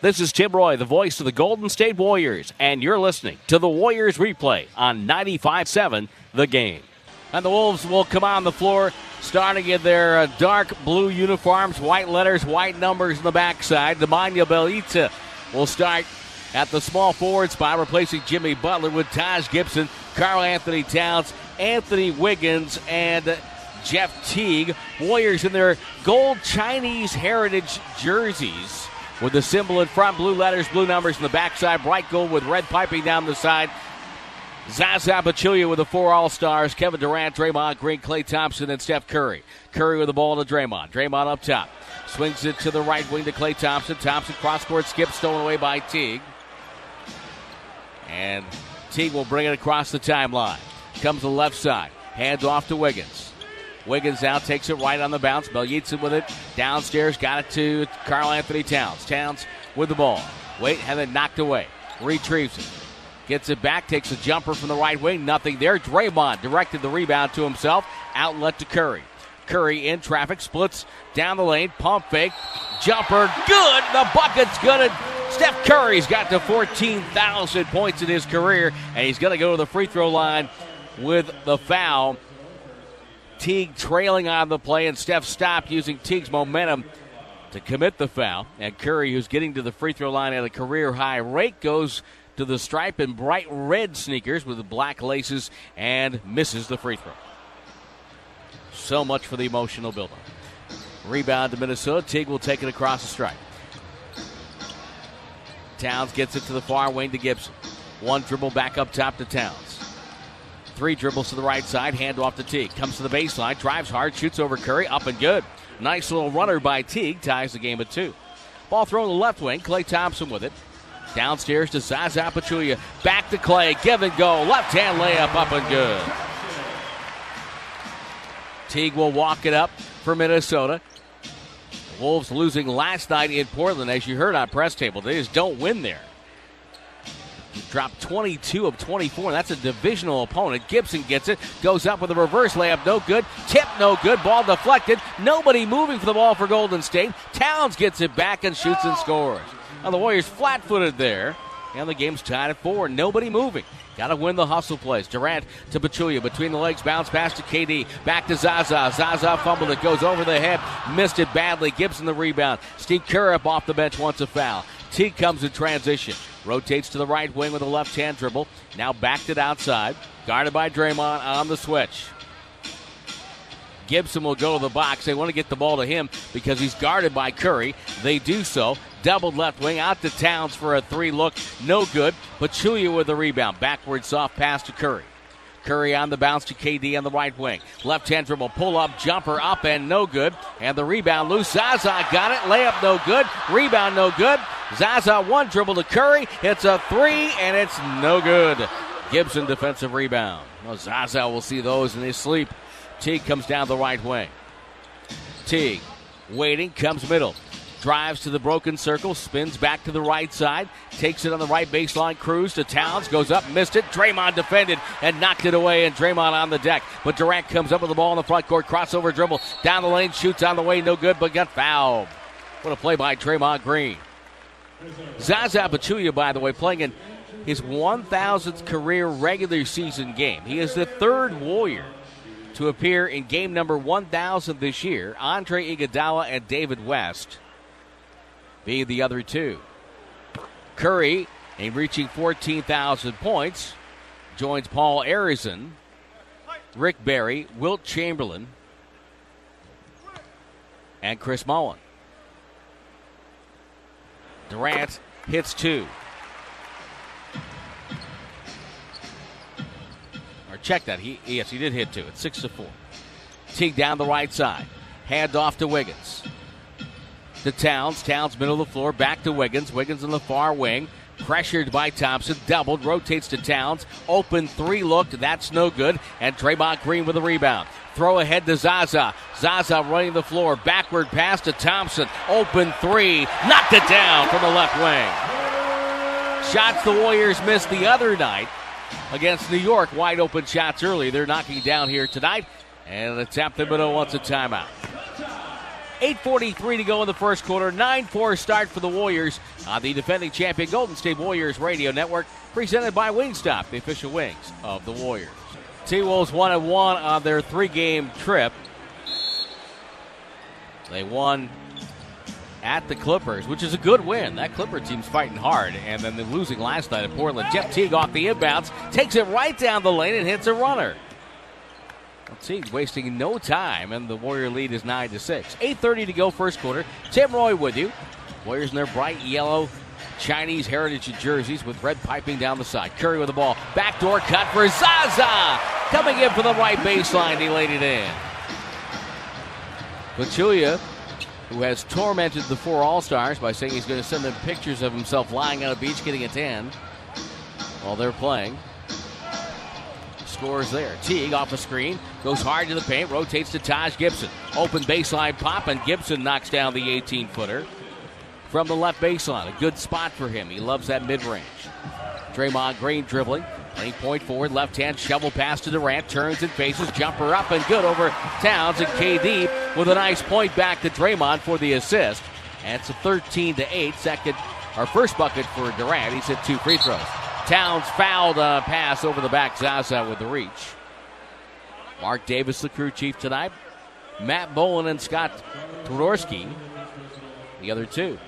This is Tim Roye, the voice of the Golden State Warriors, and you're listening to the Warriors replay on 95.7 The Game. And the Wolves will come on the floor starting in their uh, dark blue uniforms, white letters, white numbers in the backside. Nemanja Bjelica will start at the small forward spot, replacing Jimmy Butler with Taj Gibson, Karl Anthony Towns, Anthony Wiggins, and Jeff Teague. Warriors in their gold Chinese heritage jerseys with the symbol in front, blue letters, blue numbers in the backside, bright gold with red piping down the side. Zaza Pachulia with the four All Stars, Kevin Durant, Draymond Green, Klay Thompson, and Steph Curry. Curry with the ball to Draymond. Draymond up top. Swings it to the right wing to Klay Thompson. Thompson cross court skip, stolen away by Teague. And Teague will bring it across the timeline. Comes to the left side. Hands off to Wiggins. Wiggins now takes it right on the bounce. Bjelica with it. Downstairs, got it to Karl Anthony Towns. Towns with the ball. Wait, and then knocked away. Retrieves it. Gets it back, takes a jumper from the right wing. Nothing there. Draymond directed the rebound to himself. Outlet to Curry. Curry in traffic, splits down the lane, pump fake, jumper, good. The bucket's good. Steph Curry's got to 14,000 points in his career, and he's going to go to the free throw line with the foul. Teague trailing on the play, and Steph stopped using Teague's momentum to commit the foul. And Curry, who's getting to the free throw line at a career high rate, goes to the stripe in bright red sneakers with black laces and misses the free throw. So much for the emotional buildup. Rebound to Minnesota. Teague will take it across the stripe. Towns gets it to the far wing to Gibson. One dribble back up top to Towns. Three dribbles to the right side, hand off to Teague. Comes to the baseline, drives hard, shoots over Curry, up and good. Nice little runner by Teague, ties the game at two. Ball thrown to the left wing, Klay Thompson with it. Downstairs to Zaza Pachulia. Back to Klay, give and go. Left hand layup, up and good. Teague will walk it up for Minnesota. Wolves losing last night in Portland, as you heard on press table. They just don't win there. Dropped 22 of 24. That's a divisional opponent. Gibson gets it, goes up with a reverse layup, no good. Tip, no good. Ball deflected. Nobody moving for the ball for Golden State. Towns gets it back and shoots and scores. Now the Warriors flat footed there. And the game's tied at four. Nobody moving. Got to win the hustle plays. Durant to Pachulia. Between the legs. Bounce pass to KD. Back to Zaza. Zaza fumbled it. Goes over the head. Missed it badly. Gibson the rebound. Steve Kerr off the bench wants a foul. T comes in transition. Rotates to the right wing with a left hand dribble. Now backed it outside. Guarded by Draymond on the switch. Gibson will go to the box. They want to get the ball to him because he's guarded by Curry. They do so. Doubled left wing out to Towns for a three look. No good. Pachulia with the rebound. Backward soft pass to Curry. Curry on the bounce to KD on the right wing. Left hand dribble, pull up, jumper up and no good. And the rebound loose. Zaza got it. Layup no good. Rebound no good. Zaza one dribble to Curry. It's a three and it's no good. Gibson defensive rebound. Well, Zaza will see those in his sleep. Teague comes down the right wing. Teague waiting, comes middle. Drives to the broken circle, spins back to the right side, takes it on the right baseline, cruise to Towns, goes up, missed it. Draymond defended and knocked it away, and Draymond on the deck. But Durant comes up with the ball in the front court, crossover dribble, down the lane, shoots on the way, no good, but got fouled. What a play by Draymond Green. Zaza Pachulia, by the way, playing in his 1,000th career regular season game. He is the third Warrior to appear in game number 1,000 this year. Andre Iguodala and David West being the other two. Curry, in reaching 14,000 points, joins Paul Arizin, Rick Barry, Wilt Chamberlain, and Chris Mullin. Durant hits two. Or check that. He yes, he did hit two. It's six to four. Teague down the right side. Hand off to Wiggins. To Towns. Towns, middle of the floor, back to Wiggins. Wiggins in the far wing. Pressured by Thompson, doubled, rotates to Towns. Open three look, that's no good. And Draymond Green with a rebound. Throw ahead to Zaza. Zaza running the floor, backward pass to Thompson. Open three, knocked it down from the left wing. Shots the Warriors missed the other night against New York. Wide open shots early. They're knocking down here tonight. And the tap the middle wants a timeout. 8.43 to go in the first quarter. 9 4 start for the Warriors on the defending champion Golden State Warriors Radio Network, presented by Wingstop, the official wings of the Warriors. T Wolves 1 and 1 on their three game trip. They won at the Clippers, which is a good win. That Clipper team's fighting hard, and then they're losing last night at Portland. Jeff Teague off the inbounds, takes it right down the lane and hits a runner. Teague wasting no time, and the Warrior lead is 9 to 6. 8.30 to go, first quarter. Tim Roye with you. Warriors in their bright yellow Chinese heritage jerseys with red piping down the side. Curry with the ball. Backdoor cut for Zaza. Coming in for the right baseline. He laid it in. Pachulia, who has tormented the four All Stars by saying he's going to send them pictures of himself lying on a beach getting a tan while they're playing scores there. Teague off the screen, goes hard to the paint, rotates to Taj Gibson. Open baseline pop, and Gibson knocks down the 18 footer from the left baseline. A good spot for him. He loves that mid range. Draymond Green dribbling. Any point forward, left hand shovel pass to Durant, turns and faces, jumper up and good over Towns and KD with a nice point back to Draymond for the assist. And it's a 13 to 8 second, our first bucket for Durant. He's hit two free throws. Towns fouled a pass over the back. Zaza with the reach. Mark Davis, the crew chief tonight. Matt Boland and Scott Twardoski, the other two.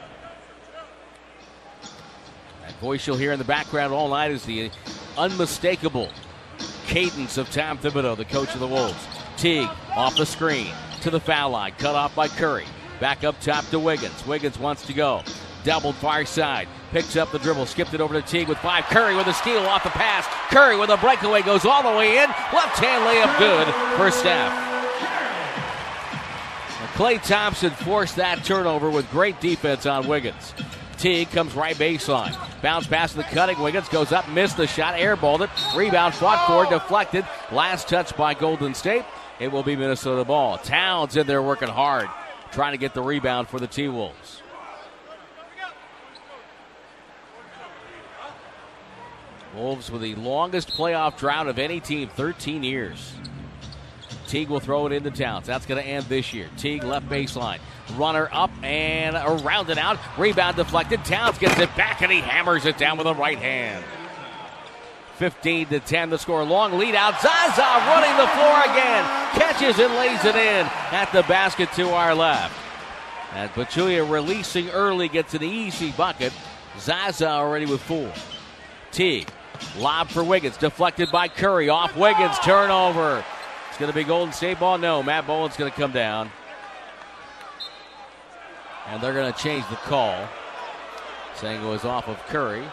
That voice you'll hear in the background all night is the unmistakable cadence of Tom Thibodeau, the coach of the Wolves. Teague off the screen to the foul line, cut off by Curry. Back up top to Wiggins. Wiggins wants to go. Doubled far side. Picks up the dribble. Skipped it over to Teague with five. Curry with a steal off the pass. Curry with a breakaway. Goes all the way in. Left hand layup good First Steph. Klay Thompson forced that turnover with great defense on Wiggins. Teague comes right baseline. Bounce pass to the cutting. Wiggins goes up, missed the shot, airballed it. Rebound fought for, oh. deflected. Last touch by Golden State. It will be Minnesota ball. Towns in there working hard, trying to get the rebound for the T Wolves. Wolves with the longest playoff drought of any team, 13 years. Teague will throw it into Towns. That's going to end this year. Teague left baseline. Runner up and around and out. Rebound deflected. Towns gets it back and he hammers it down with a right hand. 15 to 10 the score. Long lead out. Zaza running the floor again. Catches and lays it in at the basket to our left. And Pachulia releasing early gets an easy bucket. Zaza already with four. Teague Lob for Wiggins, deflected by Curry. Off Wiggins, turnover. It's going to be Golden State ball. No, Matt Boland's going to come down. And they're going to change the call, saying it was off of Curry.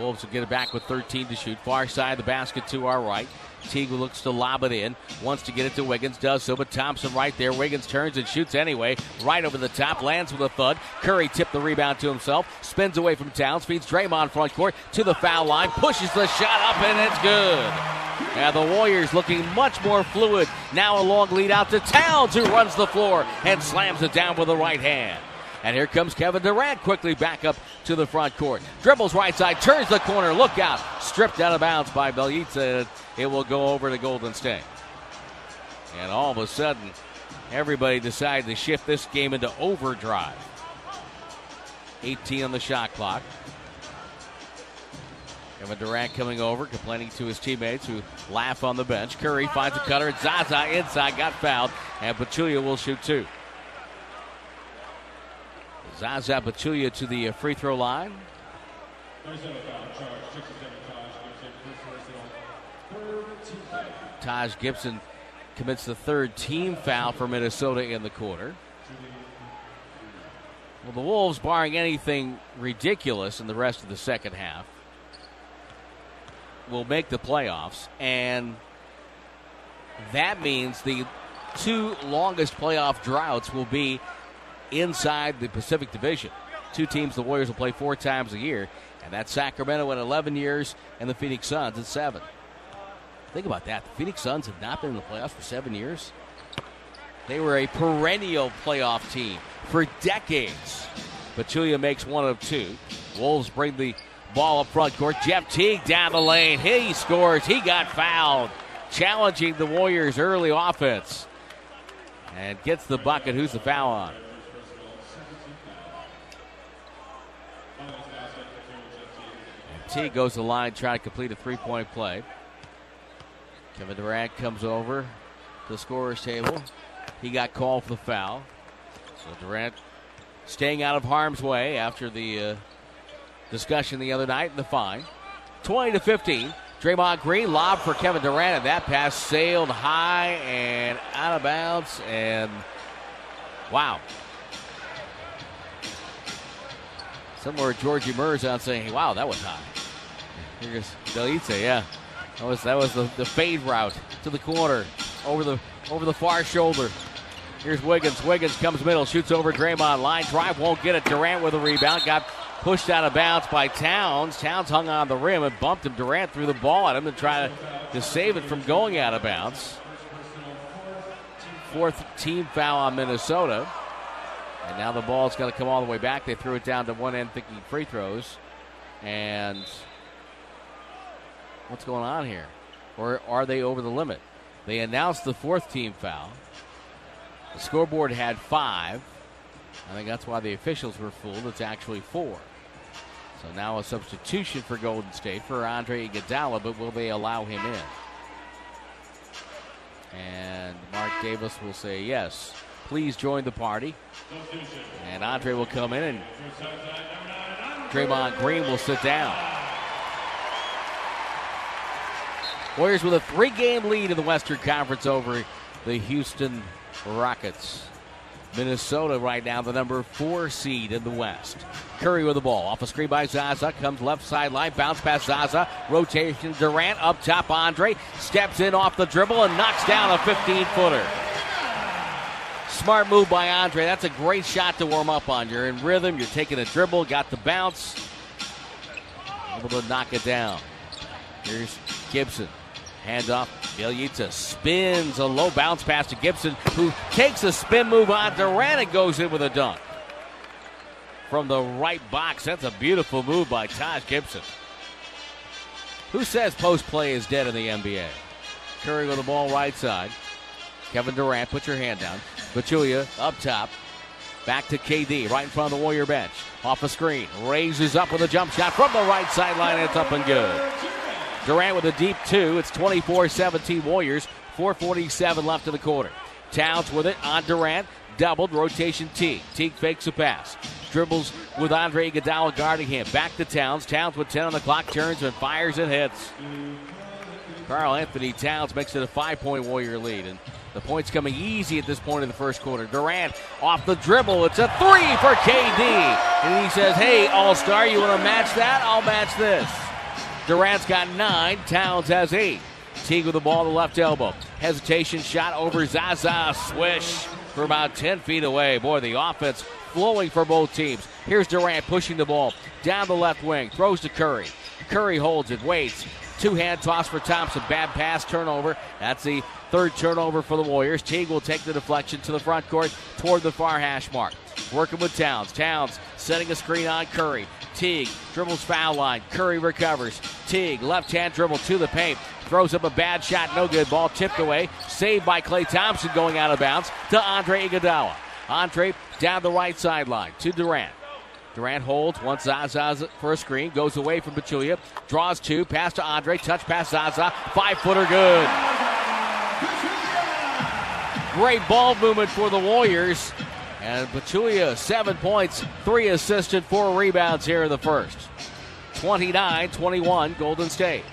Wolves will get it back with 13 to shoot. Far side of the basket to our right. Teague looks to lob it in, wants to get it to Wiggins, does so, but Thompson right there. Wiggins turns and shoots anyway, right over the top, lands with a thud. Curry tipped the rebound to himself, spins away from Towns, feeds Draymond front court to the foul line, pushes the shot up, and it's good. Now the Warriors looking much more fluid. Now a long lead out to Towns, who runs the floor and slams it down with the right hand. And here comes Kevin Durant quickly back up to the front court. Dribbles right side, turns the corner, look out. Stripped out of bounds by Bjelica. It will go over to Golden State. And all of a sudden, everybody decided to shift this game into overdrive. 18 on the shot clock. Kevin Durant coming over, complaining to his teammates who laugh on the bench. Curry finds a cutter. Zaza inside, got fouled, and Pachulia will shoot two. Zaza Pachulia to the uh, free throw line. Taj Gibson commits the third team foul for Minnesota in the quarter. Well, the Wolves, barring anything ridiculous in the rest of the second half, will make the playoffs, and that means the two longest playoff droughts will be inside the Pacific Division. Two teams the Warriors will play four times a year, and that's Sacramento in 11 years and the Phoenix Suns in seven. Think about that. The Phoenix Suns have not been in the playoffs for seven years. They were a perennial playoff team for decades. Pachulia makes one of two. Wolves bring the ball up front court. Jeff Teague down the lane. He scores. He got fouled. Challenging the Warriors' early offense. And gets the bucket. Who's the foul on? Teague goes to the line trying to complete a three point play. Kevin Durant comes over to the scorer's table. He got called for the foul. So Durant staying out of harm's way after the uh, discussion the other night and the fine. 20 to 15. Draymond Green lob for Kevin Durant, and that pass sailed high and out of bounds. And wow. Somewhere Georgie Murr's out saying, wow, that was high. Here's Bjelica, yeah. That was that was the, the fade route to the corner over the over the far shoulder. Here's Wiggins. Wiggins comes middle, shoots over Draymond. Line drive won't get it. Durant with a rebound. Got pushed out of bounds by Towns. Towns hung on the rim and bumped him. Durant threw the ball at him to try to, to save it from going out of bounds. Fourth team foul on Minnesota. And now the ball's going to come all the way back. They threw it down to one end thinking free throws. And what's going on here? Or are they over the limit? They announced the fourth team foul. The scoreboard had five. I think that's why the officials were fooled. It's actually four. So now a substitution for Golden State for Andre Iguodala, but will they allow him in? And Mark Davis will say yes. Please join the party. And Andre will come in, and Draymond Green will sit down. Warriors with a three-game lead in the Western Conference over the Houston Rockets. Minnesota right now, the number four seed in the West. Curry with the ball. Off a screen by Zaza. Comes left sideline. Bounce past Zaza. Rotation Durant. Up top, Andre. Steps in off the dribble and knocks down a 15 footer. Smart move by Andre. That's a great shot to warm up on. You're in rhythm. You're taking a dribble. Got the bounce. Able to knock it down. Here's Gibson. Hand off. Bjelica spins a low bounce pass to Gibson, who takes a spin move on Durant and goes in with a dunk. From the right box. That's a beautiful move by Taj Gibson. Who says post play is dead in the NBA? Curry with the ball right side. Kevin Durant, put your hand down. Pachulia up top. Back to KD, right in front of the Warrior bench. Off a screen. Raises up with a jump shot from the right sideline. It's up and good. Durant with a deep two. It's 24 17 Warriors. 4.47 left in the quarter. Towns with it on Durant. Doubled rotation Teague. Teague fakes a pass. Dribbles with Andre Iguodala guarding him. Back to Towns. Towns with 10 on the clock turns and fires and hits. Karl-Anthony Towns makes it a five point Warrior lead. And the points coming easy at this point in the first quarter. Durant off the dribble. It's a three for KD. And he says, Hey, All Star, you want to match that? I'll match this. Durant's got nine. Towns has eight. Teague with the ball the left elbow. Hesitation shot over Zaza. Swish for about 10 feet away. Boy, the offense flowing for both teams. Here's Durant pushing the ball down the left wing. Throws to Curry. Curry holds it, waits. Two hand toss for Thompson. Bad pass, turnover. That's the third turnover for the Warriors. Teague will take the deflection to the front court toward the far hash mark. Working with Towns. Towns setting a screen on Curry. Teague dribbles foul line. Curry recovers. Teague left hand dribble to the paint. Throws up a bad shot. No good. Ball tipped away. Saved by Klay Thompson going out of bounds to Andre Iguodala. Andre down the right sideline to Durant. Durant holds, wants Zaza for a screen, goes away from Pachulia, draws two, pass to Andre, touch pass Zaza, five footer good. Great ball movement for the Warriors. And Pachulia, seven points, three assists, and four rebounds here in the first. 29 21, Golden State.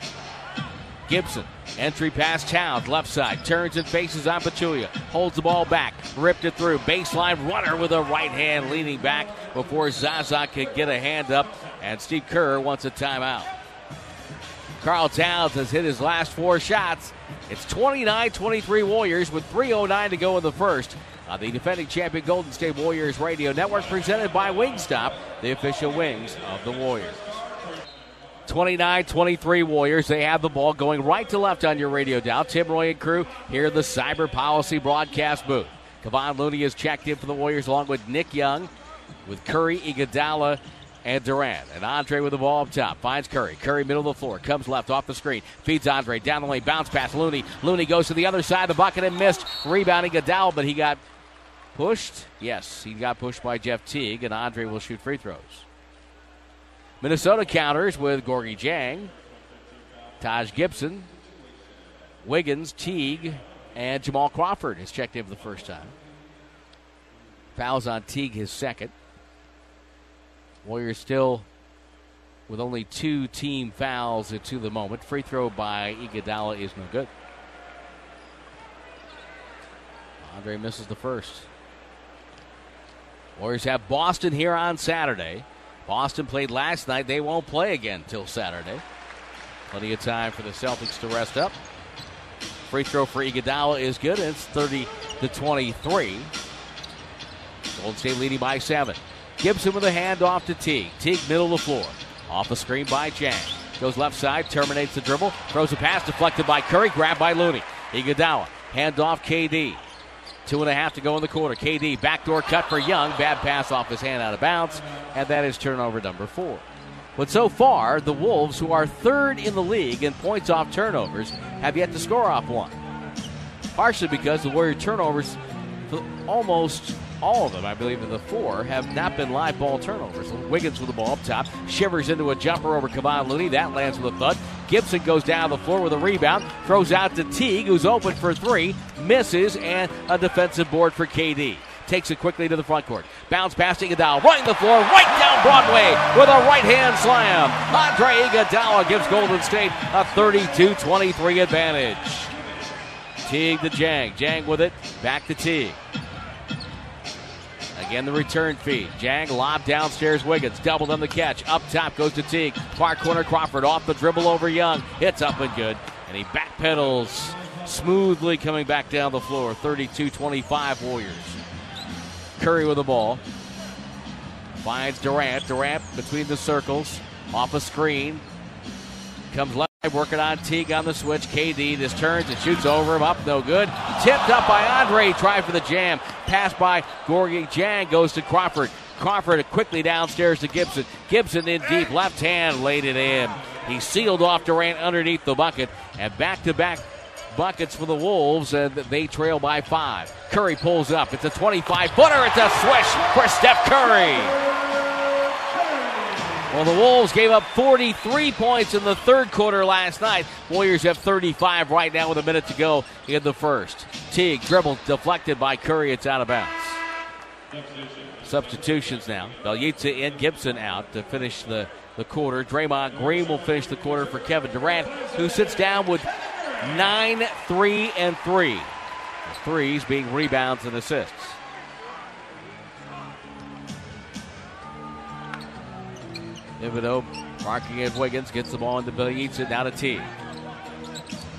Gibson, entry pass Towns, left side, turns and faces on Pachulia. Holds the ball back, ripped it through. Baseline runner with a right hand leaning back before Zaza could get a hand up. And Steve Kerr wants a timeout. Karl Towns has hit his last four shots. It's 29 23 Warriors with 3.09 to go in the first on the defending champion Golden State Warriors Radio Network, presented by Wingstop, the official wings of the Warriors. 29 23 Warriors. They have the ball going right to left on your radio dial. Tim Roy and crew here in the Cyber Policy broadcast booth. Kevon Looney is checked in for the Warriors along with Nick Young, with Curry, Iguodala, and Durant. And Andre with the ball up top. Finds Curry. Curry middle of the floor. Comes left off the screen. Feeds Andre down the lane. Bounce pass Looney. Looney goes to the other side of the bucket and missed. Rebounding Iguodala, but he got pushed. Yes, he got pushed by Jeff Teague, and Andre will shoot free throws. Minnesota counters with Gorgui Dieng, Taj Gibson, Wiggins, Teague, and Jamal Crawford is checked in for the first time. Fouls on Teague, his second. Warriors still with only two team fouls to the moment. Free throw by Iguodala is no good. Andre misses the first. Warriors have Boston here on Saturday. Boston played last night. They won't play again till Saturday. Plenty of time for the Celtics to rest up. Free throw for Iguodala is good. It's 30 to 23. Golden State leading by seven. Gibson with a handoff to Teague. Teague middle of the floor. Off the screen by Dieng. Goes left side, terminates the dribble, throws a pass deflected by Curry, grabbed by Looney. Iguodala, handoff KD. Two and a half to go in the quarter. KD backdoor cut for Young. Bad pass off his hand out of bounds. And that is turnover number four. But so far, the Wolves, who are third in the league in points off turnovers, have yet to score off one. Partially because the Warrior turnovers, almost all of them, I believe, in the four, have not been live ball turnovers. Wiggins with the ball up top, shivers into a jumper over Kevon Looney. That lands with a thud. Gibson goes down the floor with a rebound, throws out to Teague, who's open for three, misses, and a defensive board for KD. Takes it quickly to the front court. Bounce past Iguodala, running the floor, right down Broadway with a right hand slam. Andre Iguodala gives Golden State a 32-23 advantage. Teague to Dieng. Dieng with it. Back to Teague. Again, the return feed. Dieng lob downstairs. Wiggins doubled on the catch. Up top goes to Teague. Far corner Crawford off the dribble over Young. Hits up and good. And he backpedals smoothly coming back down the floor. 32 25 Warriors. Curry with the ball. Finds Durant. Durant between the circles. Off a screen. Comes left. Working on Teague on the switch. KD this turns and shoots over him. Up, no good. Tipped up by Andre. Try for the jam. Pass by Gorgui Dieng goes to Crawford. Crawford quickly downstairs to Gibson. Gibson in deep. Left hand laid it in. He sealed off Durant underneath the bucket. And back to back buckets for the Wolves, and they trail by five. Curry pulls up. It's a 25 footer. It's a swish for Steph Curry. Well, the Wolves gave up 43 points in the third quarter last night. Warriors have 35 right now with a minute to go in the first. Teague dribble deflected by Curry. It's out of bounds. Substitutions now. Bjelica and Gibson out to finish the, the quarter. Draymond Green will finish the quarter for Kevin Durant, who sits down with 9 3 and 3. The threes being rebounds and assists. Thibodeau marking at Wiggins, gets the ball into Bjelica, now to Teague.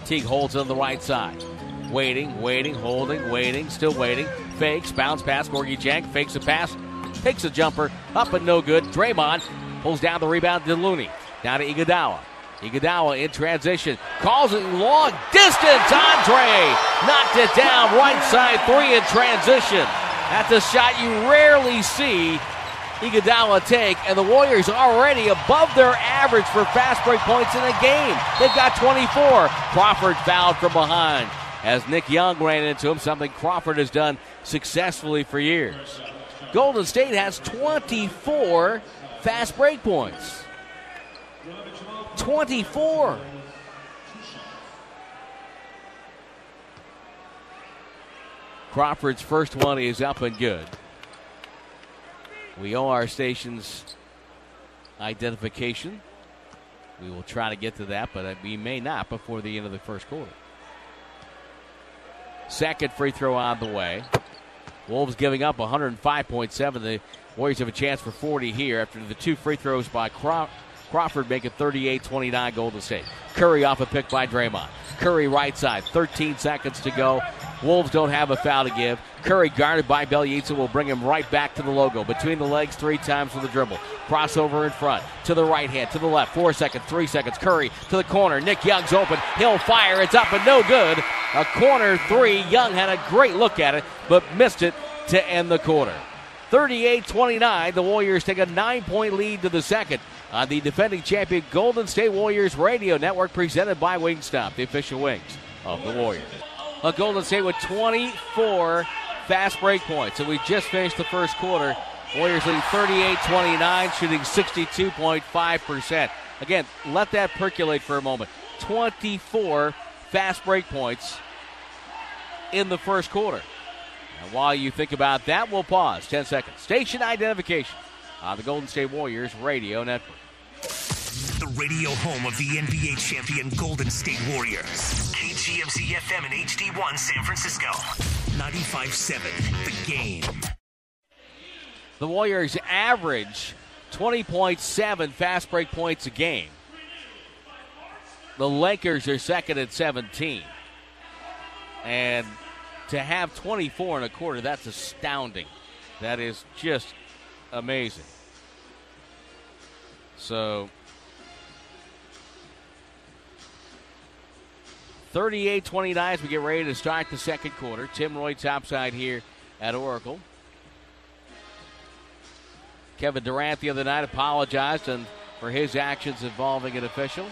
Teague holds it on the right side. Waiting, waiting, holding, waiting, still waiting. Fakes, bounce pass, Gorgui Dieng fakes a pass, takes a jumper, up and no good. Draymond pulls down the rebound to Looney. Down to Iguodala. Iguodala in transition, calls it long distance. Andre knocked it down, right side three in transition. That's a shot you rarely see Iguodala take, and the Warriors already above their average for fast break points in a game. They've got 24. Crawford fouled from behind as Nick Young ran into him, something Crawford has done successfully for years. Golden State has 24 fast break points. 24. Crawford's first one is up and good. We owe our station's identification. We will try to get to that, but we may not before the end of the first quarter. Second free throw on the way. Wolves giving up 105.7. The Warriors have a chance for 40 here after the two free throws by Craw- Crawford make it 38 29 Golden State. Curry off a pick by Draymond. Curry right side, 13 seconds to go. Wolves don't have a foul to give. Curry guarded by Bjelica will bring him right back to the logo. Between the legs three times with the dribble. Crossover in front. To the right hand, to the left. Four seconds, three seconds. Curry to the corner. Nick Young's open. He'll fire. It's up and no good. A corner three. Young had a great look at it, but missed it to end the quarter. 38 29. The Warriors take a nine point lead to the second on the defending champion Golden State Warriors radio network presented by Wingstop, the official wings of the Warriors. A Golden State with 24 fast break points. And we just finished the first quarter. Warriors leading 38 29, shooting 62.5%. Again, let that percolate for a moment. 24 fast break points in the first quarter. And while you think about that, we'll pause 10 seconds. Station identification on the Golden State Warriors radio network. The radio home of the NBA champion Golden State Warriors. KGMZ FM and HD1 San Francisco. 95.7 The Game. The Warriors average 20.7 fast break points a game. The Lakers are second at 17. And to have 24 and a quarter, that's astounding. That is just amazing. So 38 29 as we get ready to start the second quarter. Tim Roye topside here at Oracle. Kevin Durant the other night apologized and for his actions involving an official.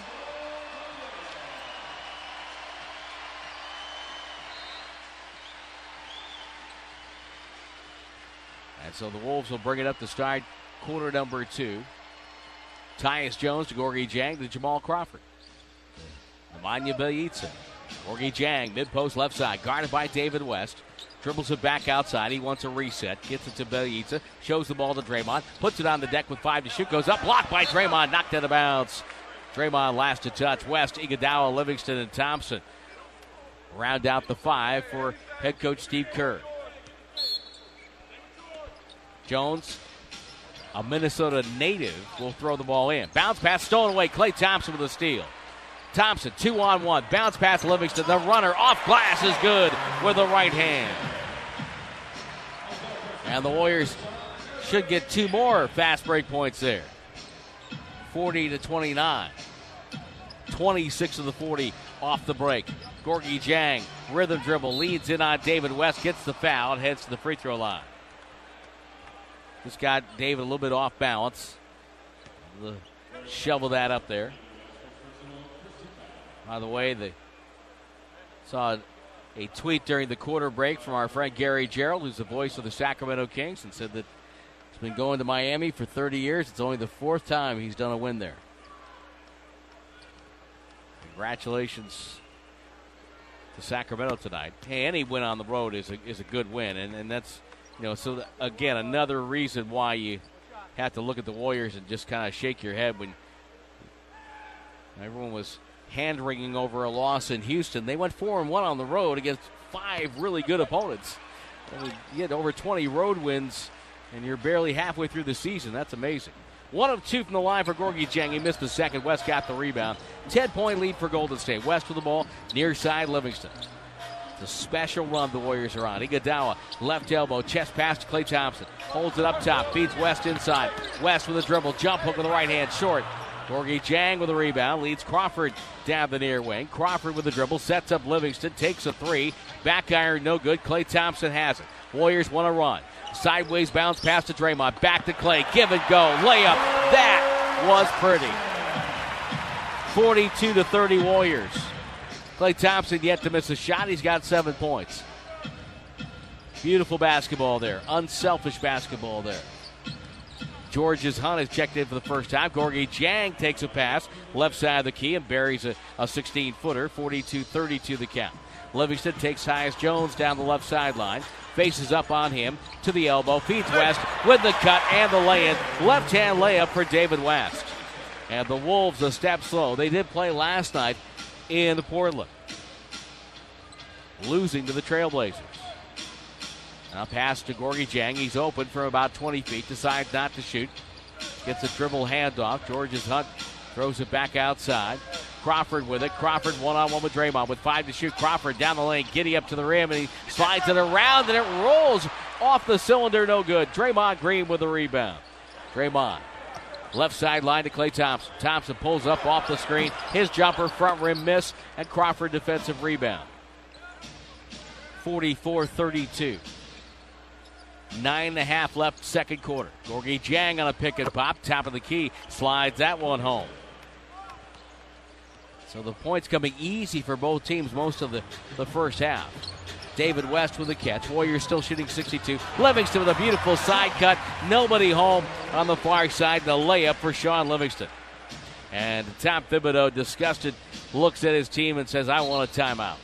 So the Wolves will bring it up to start quarter number two. Tyus Jones to Gorgui Dieng to Jamal Crawford. Nemanja Bjelica. Gorgui Dieng, mid post left side, guarded by David West. Dribbles it back outside. He wants a reset. Gets it to Bjelica. Shows the ball to Draymond. Puts it on the deck with five to shoot. Goes up. Blocked by Draymond. Knocked out of bounds. Draymond last to touch. West, Iguodala, Livingston, and Thompson. Round out the five for head coach Steve Kerr. Jones, a Minnesota native, will throw the ball in. Bounce pass stolen away. Klay Thompson with a steal. Thompson, two on one. Bounce pass Livingston. The runner off glass is good with the right hand. And the Warriors should get two more fast break points there. 40 to 29. 26 of the 40 off the break. Gorgui Dieng, rhythm dribble, leads in on David West, gets the foul, and heads to the free throw line. Just got David a little bit off balance. Shovel that up there. By the way, they saw a tweet during the quarter break from our friend Gary Gerould, who's the voice of the Sacramento Kings, and said that he's been going to Miami for 30 years. It's only the fourth time he's done a win there. Congratulations to Sacramento tonight. Hey, any win on the road is a, is a good win, and, and that's you know so again another reason why you have to look at the Warriors and just kind of shake your head when everyone was hand wringing over a loss in Houston. They went four and one on the road against five really good opponents. Mean, you get over 20 road wins, and you're barely halfway through the season. That's amazing. One of two from the line for Gorgui Dieng. He missed the second. West got the rebound. 10 point lead for Golden State. West with the ball, near side Livingston. It's a special run the Warriors are on. Iguodala, left elbow, chest pass to Klay Thompson. Holds it up top, feeds West inside. West with a dribble, jump hook with the right hand, short. Gorgui Dieng with a rebound, leads Crawford down the near wing. Crawford with a dribble, sets up Livingston, takes a three. Back iron, no good. Klay Thompson has it. Warriors want to run. Sideways bounce pass to Draymond. Back to Clay. Give and go. Layup. That was pretty. 42 to 30 Warriors. Klay Thompson yet to miss a shot. He's got seven points. Beautiful basketball there. Unselfish basketball there. Georges Hunt is checked in for the first time. Gorgui Dieng takes a pass left side of the key and buries a, a 16 footer. 42 32 the count. Livingston takes Tyus Jones down the left sideline. Faces up on him to the elbow. Feeds West with the cut and the lay in. Left hand layup for David West. And the Wolves a step slow. They did play last night in Portland, losing to the Trailblazers. Now pass to Gorgui Dieng. He's open from about 20 feet. Decides not to shoot. gets a dribble handoff. Georges Hunt throws it back outside. Crawford with it. Crawford one on one with Draymond with five to shoot. Crawford down the lane, giddy up to the rim, and he slides it around, and it rolls off the cylinder. No good. Draymond Green with the rebound. Draymond. Left sideline to Klay Thompson. Thompson pulls up off the screen. His jumper, front rim miss, and Crawford defensive rebound. 44 32. Nine and a half left, second quarter. Gorgui Dieng on a pick and pop, top of the key, slides that one home. So the points coming easy for both teams most of the, the first half. David West with a catch. Warriors still shooting 62. Livingston with a beautiful side cut. Nobody home on the far side. The layup for Shaun Livingston. And Tom Thibodeau, disgusted, looks at his team and says, I want a timeout.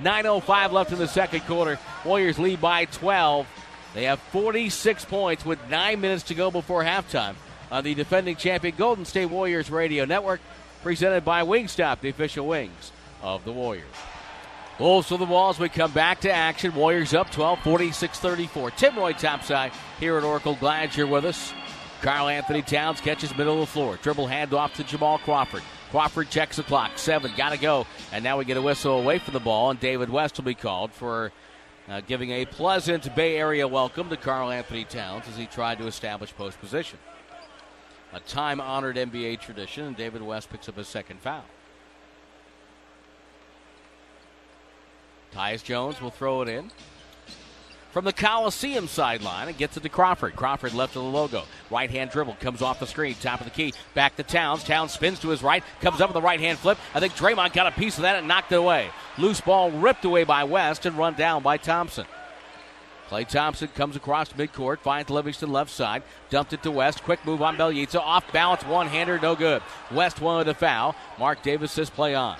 9.05 left in the second quarter. Warriors lead by 12. They have 46 points with nine minutes to go before halftime on the defending champion Golden State Warriors Radio Network, presented by Wingstop, the official wings of the Warriors. Wolves to the wall as we come back to action. Warriors up 12, 46 34. Tim Roye topside here at Oracle. Glad you're with us. Karl-Anthony Towns catches middle of the floor. Dribble handoff to Jamal Crawford. Crawford checks the clock. Seven, got to go. And now we get a whistle away from the ball, and David West will be called for uh, giving a pleasant Bay Area welcome to Karl-Anthony Towns as he tried to establish post position. A time honored NBA tradition, and David West picks up his second foul. Tyus Jones will throw it in from the Coliseum sideline and gets it to Crawford. Crawford left of the logo. Right hand dribble comes off the screen, top of the key. Back to Towns. Towns spins to his right, comes up with a right hand flip. I think Draymond got a piece of that and knocked it away. Loose ball ripped away by West and run down by Thompson. Klay Thompson comes across midcourt, finds Livingston left side, dumped it to West. Quick move on Bjelica. Off balance, one hander, no good. West wanted a foul. Mark Davis says play on.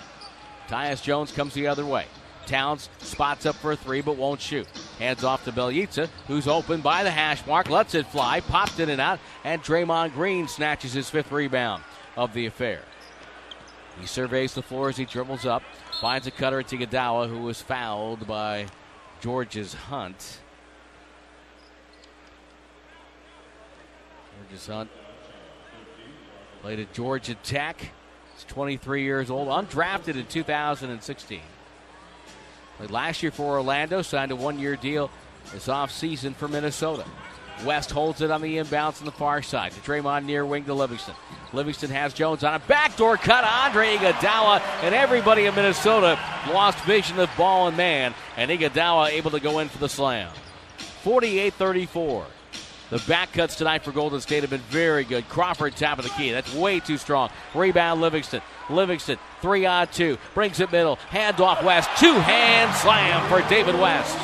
Tyus Jones comes the other way. Towns spots up for a three but won't shoot. Hands off to Bjelica, who's open by the hash mark, lets it fly, popped in and out, and Draymond Green snatches his fifth rebound of the affair. He surveys the floor as he dribbles up, finds a cutter at Iguodala, who was fouled by Georges Hunt. Georges Hunt played at Georgia Tech. He's 23 years old, undrafted in 2016. Last year for Orlando, signed a one year deal this offseason for Minnesota. West holds it on the inbounds on the far side to Draymond near wing to Livingston. Livingston has Jones on a backdoor cut. Andre Iguodala and everybody in Minnesota lost vision of ball and man, and Iguodala able to go in for the slam. 48-34. The back cuts tonight for Golden State have been very good. Crawford top of the key. That's way too strong. Rebound Livingston. Livingston, three on two. Brings it middle. hands off West. Two hand slam for David West.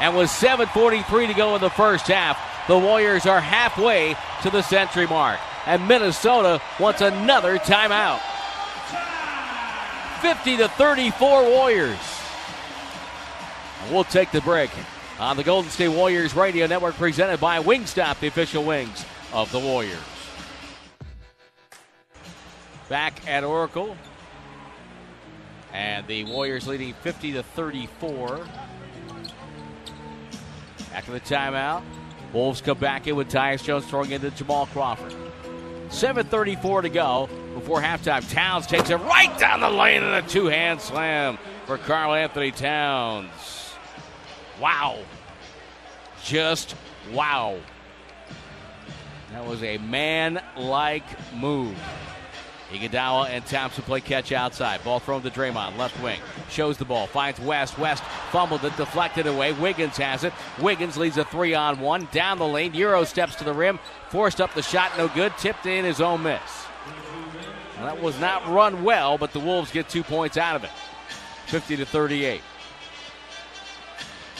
And with 7.43 to go in the first half, the Warriors are halfway to the century mark. And Minnesota wants another timeout. 50 to 34 Warriors. we'll take the break on the Golden State Warriors Radio Network presented by Wingstop, the official wings of the Warriors. Back at Oracle. And the Warriors leading 50 to 34. After the timeout, Wolves come back in with Tyus Jones throwing into Jamal Crawford. 7.34 to go before halftime. Towns takes it right down the lane in a two hand slam for Karl-Anthony Towns. Wow. Just wow. That was a man like move. Iguodala and Thompson play catch outside. Ball thrown to Draymond, left wing. Shows the ball, finds West. West fumbled it, deflected away. Wiggins has it. Wiggins leads a three on one. Down the lane. Euro steps to the rim, forced up the shot, no good. Tipped in his own miss. Well, that was not run well, but the Wolves get two points out of it. 50 to 38.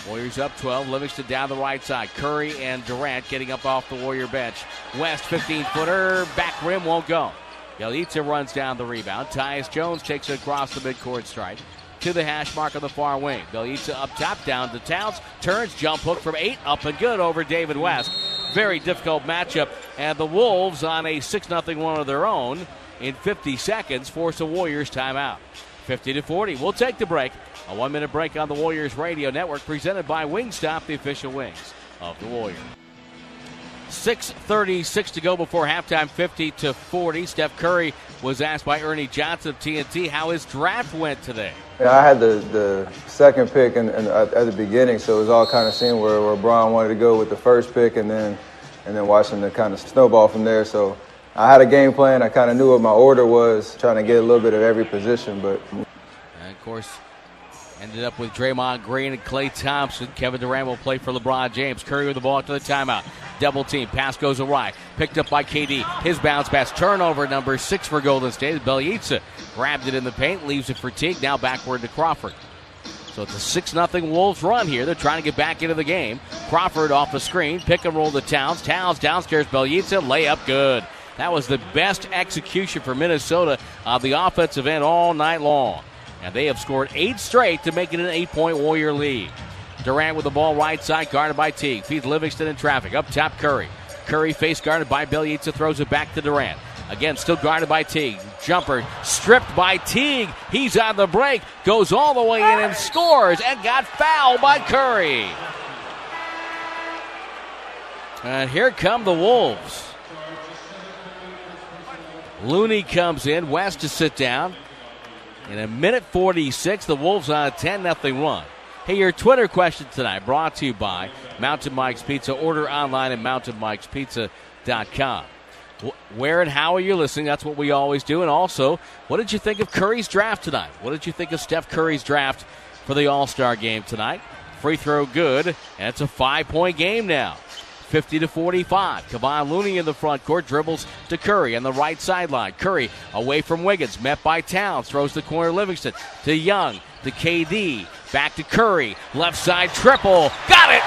Warriors up 12. Livingston down the right side. Curry and Durant getting up off the Warrior bench. West 15 footer. Back rim won't go. Bjelica runs down the rebound. Tyus Jones takes it across the midcourt stripe to the hash mark on the far wing. Bjelica up top, down to Towns. Turns, jump hook from eight, up and good over David West. Very difficult matchup. And the Wolves on a 6 0 one of their own in 50 seconds force the Warriors timeout. 50 to 40. We'll take the break. A one minute break on the Warriors Radio Network presented by Wingstop, the official wings of the Warriors. 6.36 to go before halftime, 50 to 40. Steph Curry was asked by Ernie Johnson of TNT how his draft went today. Yeah, I had the, the second pick in, in, at, at the beginning, so it was all kind of seeing where, where Brian wanted to go with the first pick and then and then watching the kind of snowball from there. So I had a game plan. I kind of knew what my order was, trying to get a little bit of every position. But and of course, ended up with Draymond Green and Klay Thompson. Kevin Durant will play for LeBron James. Curry with the ball to the timeout. Double team. Pass goes awry. Picked up by KD. His bounce pass. Turnover number six for Golden State. Bjelica grabbed it in the paint. Leaves it for Teague. Now backward to Crawford. So it's a 6 0 Wolves run here. They're trying to get back into the game. Crawford off the screen. Pick and roll to Towns. Towns downstairs. Bjelica. Layup good. That was the best execution for Minnesota of the offensive end all night long. And they have scored eight straight to make it an eight point Warrior lead. Durant with the ball right side, guarded by Teague. Feeds Livingston in traffic. Up top, Curry. Curry face guarded by Bjelica, throws it back to Durant. Again, still guarded by Teague. Jumper stripped by Teague. He's on the break, goes all the way in and scores, and got fouled by Curry. And here come the Wolves. Looney comes in, West to sit down. In a minute 46, the Wolves on a 10 0 run. Hey, your Twitter question tonight brought to you by Mountain Mike's Pizza. Order online at mountainmikespizza.com. Where and how are you listening? That's what we always do. And also, what did you think of Curry's draft tonight? What did you think of Steph Curry's draft for the All Star game tonight? Free throw good, and it's a five point game now. 50 to 45. Kevon Looney in the front court dribbles to Curry on the right sideline. Curry away from Wiggins, met by Towns, throws the corner Livingston to Young to KD, back to Curry, left side triple, got it.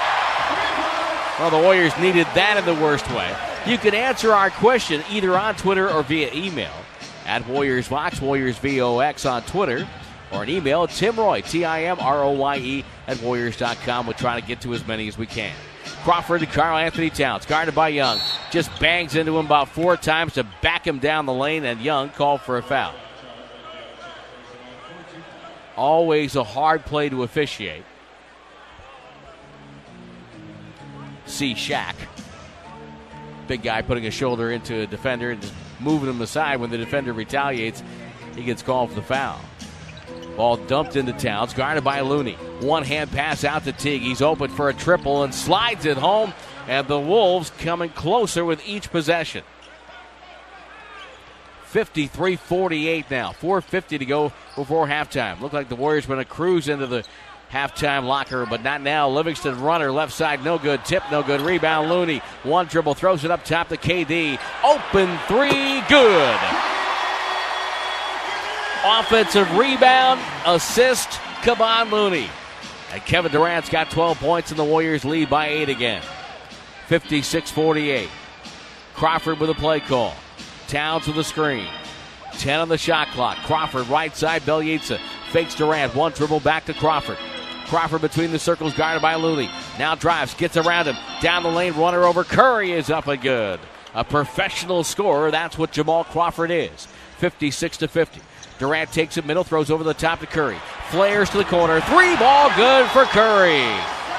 Well, the Warriors needed that in the worst way. You can answer our question either on Twitter or via email at Warriors Vox, Warriors VOX on Twitter, or an email Tim Roye, T I M R O Y E, at Warriors.com. We'll try to get to as many as we can. Crawford to Karl-Anthony Towns, guarded by Young. Just bangs into him about four times to back him down the lane, and Young called for a foul. Always a hard play to officiate. See Shaq. Big guy putting a shoulder into a defender and just moving him aside. When the defender retaliates, he gets called for the foul. Ball dumped into Towns, guarded by Looney. One hand pass out to Teague. He's open for a triple and slides it home. And the Wolves coming closer with each possession. 53 48 now. 4.50 to go before halftime. Looked like the Warriors going to cruise into the halftime locker, but not now. Livingston runner, left side, no good. Tip, no good. Rebound, Looney. One dribble, throws it up top to KD. Open three, good. Offensive rebound, assist, Kevon Looney. And Kevin Durant's got 12 points, and the Warriors lead by 8 again. 56 48. Crawford with a play call. Towns with a screen. 10 on the shot clock. Crawford right side. Bjelica fakes Durant. One dribble back to Crawford. Crawford between the circles, guarded by Looney. Now drives, gets around him. Down the lane, runner over. Curry is up and good. A professional scorer. That's what Jamal Crawford is. 56 to 50. Durant takes it middle, throws over the top to Curry. Flares to the corner. Three ball good for Curry.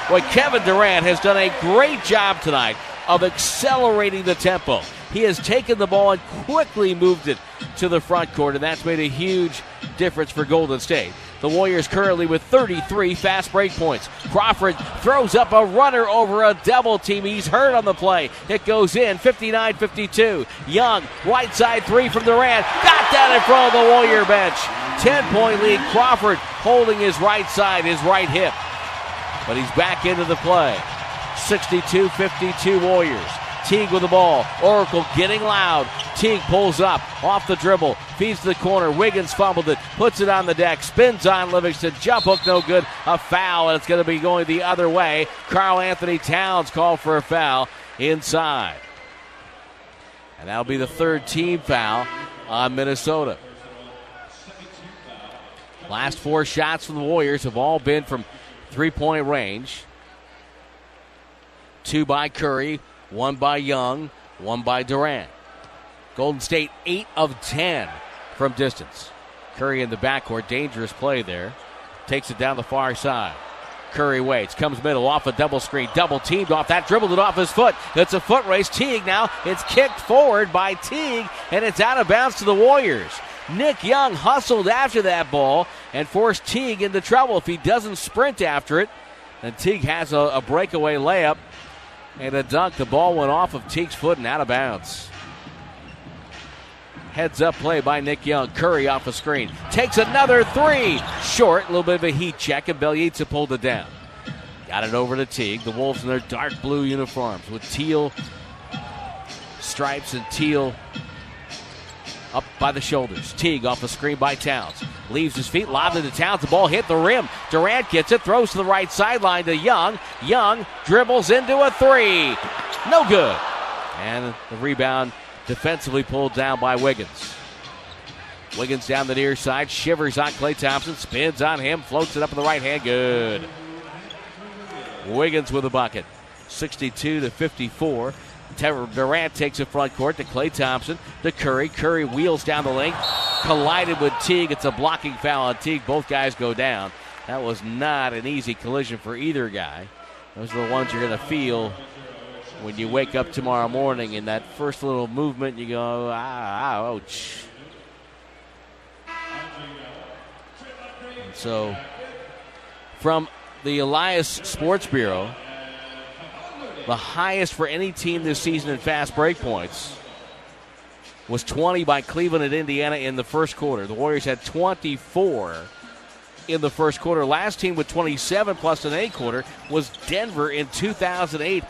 Boy, Kevin Durant has done a great job tonight of accelerating the tempo. He has taken the ball and quickly moved it to the front court, and that's made a huge difference for Golden State. The Warriors currently with 33 fast break points. Crawford throws up a runner over a double team. He's hurt on the play. It goes in 59 52. Young, right side three from Durant. Got that in front of the Warrior bench. 10 point lead. Crawford holding his right side, his right hip. But he's back into the play. 62 52 Warriors. Teague with the ball. Oracle getting loud. Teague pulls up off the dribble, feeds to the corner. Wiggins fumbled it, puts it on the deck, spins on Livingston. Jump hook, no good. A foul, and it's going to be going the other way. Karl-Anthony Towns called for a foul inside. And that'll be the third team foul on Minnesota. Last four shots from the Warriors have all been from three point range. Two by Curry, one by Young, one by Durant. Golden State 8 of 10 from distance. Curry in the backcourt, dangerous play there. Takes it down the far side. Curry waits, comes middle off a double screen, double teamed off that, dribbled it off his foot. It's a foot race. Teague now, it's kicked forward by Teague, and it's out of bounds to the Warriors. Nick Young hustled after that ball and forced Teague into trouble. If he doesn't sprint after it, then Teague has a, a breakaway layup and a dunk. The ball went off of Teague's foot and out of bounds. Heads up play by Nick Young. Curry off the screen. Takes another three. Short. A little bit of a heat check, and Bjelica pulled it down. Got it over to Teague. The Wolves in their dark blue uniforms with teal stripes and teal up by the shoulders. Teague off a screen by Towns. Leaves his feet, lobbed into Towns. The ball hit the rim. Durant gets it, throws to the right sideline to Young. Young dribbles into a three. No good. And the rebound defensively pulled down by Wiggins. Wiggins down the near side, shivers on Klay Thompson, spins on him, floats it up in the right hand. Good. Wiggins with a bucket. 62 to 54. Durant takes it front court to Klay Thompson to Curry. Curry wheels down the lane, collided with Teague. It's a blocking foul on Teague. Both guys go down. That was not an easy collision for either guy. Those are the ones you're going to feel when you wake up tomorrow morning. In that first little movement, you go, ah, ouch. And so, from the Elias Sports Bureau, the highest for any team this season in fast break points was 20 by Cleveland at Indiana in the first quarter. The Warriors had 24 in the first quarter. Last team with 27 plus an A quarter was Denver in 2008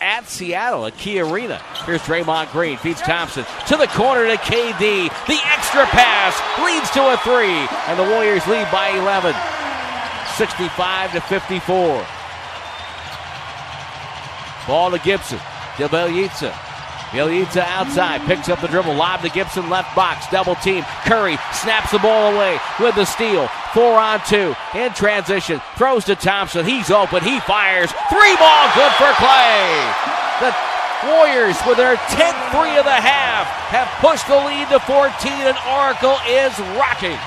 at Seattle at Key Arena. Here's Draymond Green, feeds Thompson to the corner to KD. The extra pass leads to a three, and the Warriors lead by 11, 65 to 54. Ball to Gibson. To Bjelica. Bjelica outside. Picks up the dribble. Lob to Gibson. Left box. Double team. Curry snaps the ball away with the steal. Four on two. In transition. Throws to Thompson. He's open. He fires. Three ball. Good for Klay. The Warriors, with their 10th three of the half, have pushed the lead to 14, and Oracle is rocking.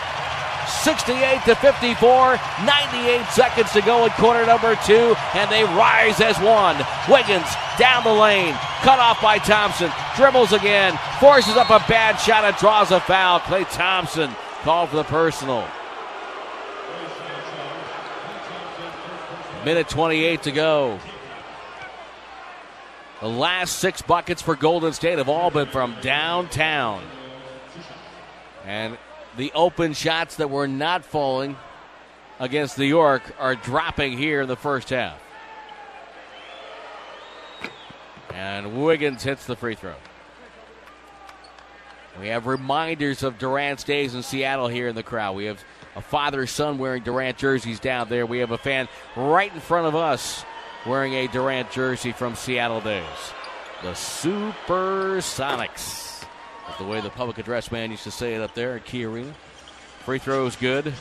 68 to 54, 98 seconds to go in quarter number two, and they rise as one. Wiggins down the lane, cut off by Thompson, dribbles again, forces up a bad shot and draws a foul. Klay Thompson called for the personal. Minute 28 to go. The last six buckets for Golden State have all been from downtown. And the open shots that were not falling against New York are dropping here in the first half. And Wiggins hits the free throw. We have reminders of Durant's days in Seattle here in the crowd. We have a father son wearing Durant jerseys down there. We have a fan right in front of us wearing a Durant jersey from Seattle days. The Supersonics. The way the public address man used to say it up there at Key Arena. Free throw is good.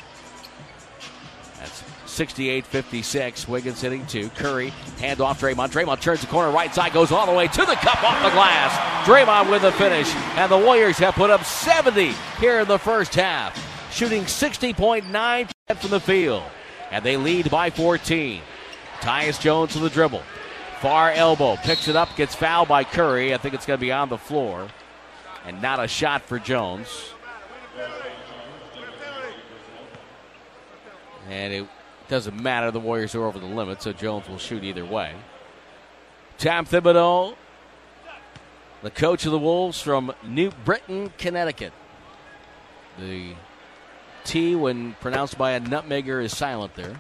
That's 68 56. Wiggins hitting two. Curry, hand off Draymond. Draymond turns the corner right side, goes all the way to the cup off the glass. Draymond with the finish. And the Warriors have put up 70 here in the first half, shooting 60.9% from the field. And they lead by 14. Tyus Jones with the dribble. Far elbow. Picks it up, gets fouled by Curry. I think it's going to be on the floor and not a shot for Jones. And it doesn't matter. The Warriors are over the limit, so Jones will shoot either way. Tom Thibodeau, the coach of the Wolves from New Britain, Connecticut. The T, when pronounced by a nutmegger, is silent there.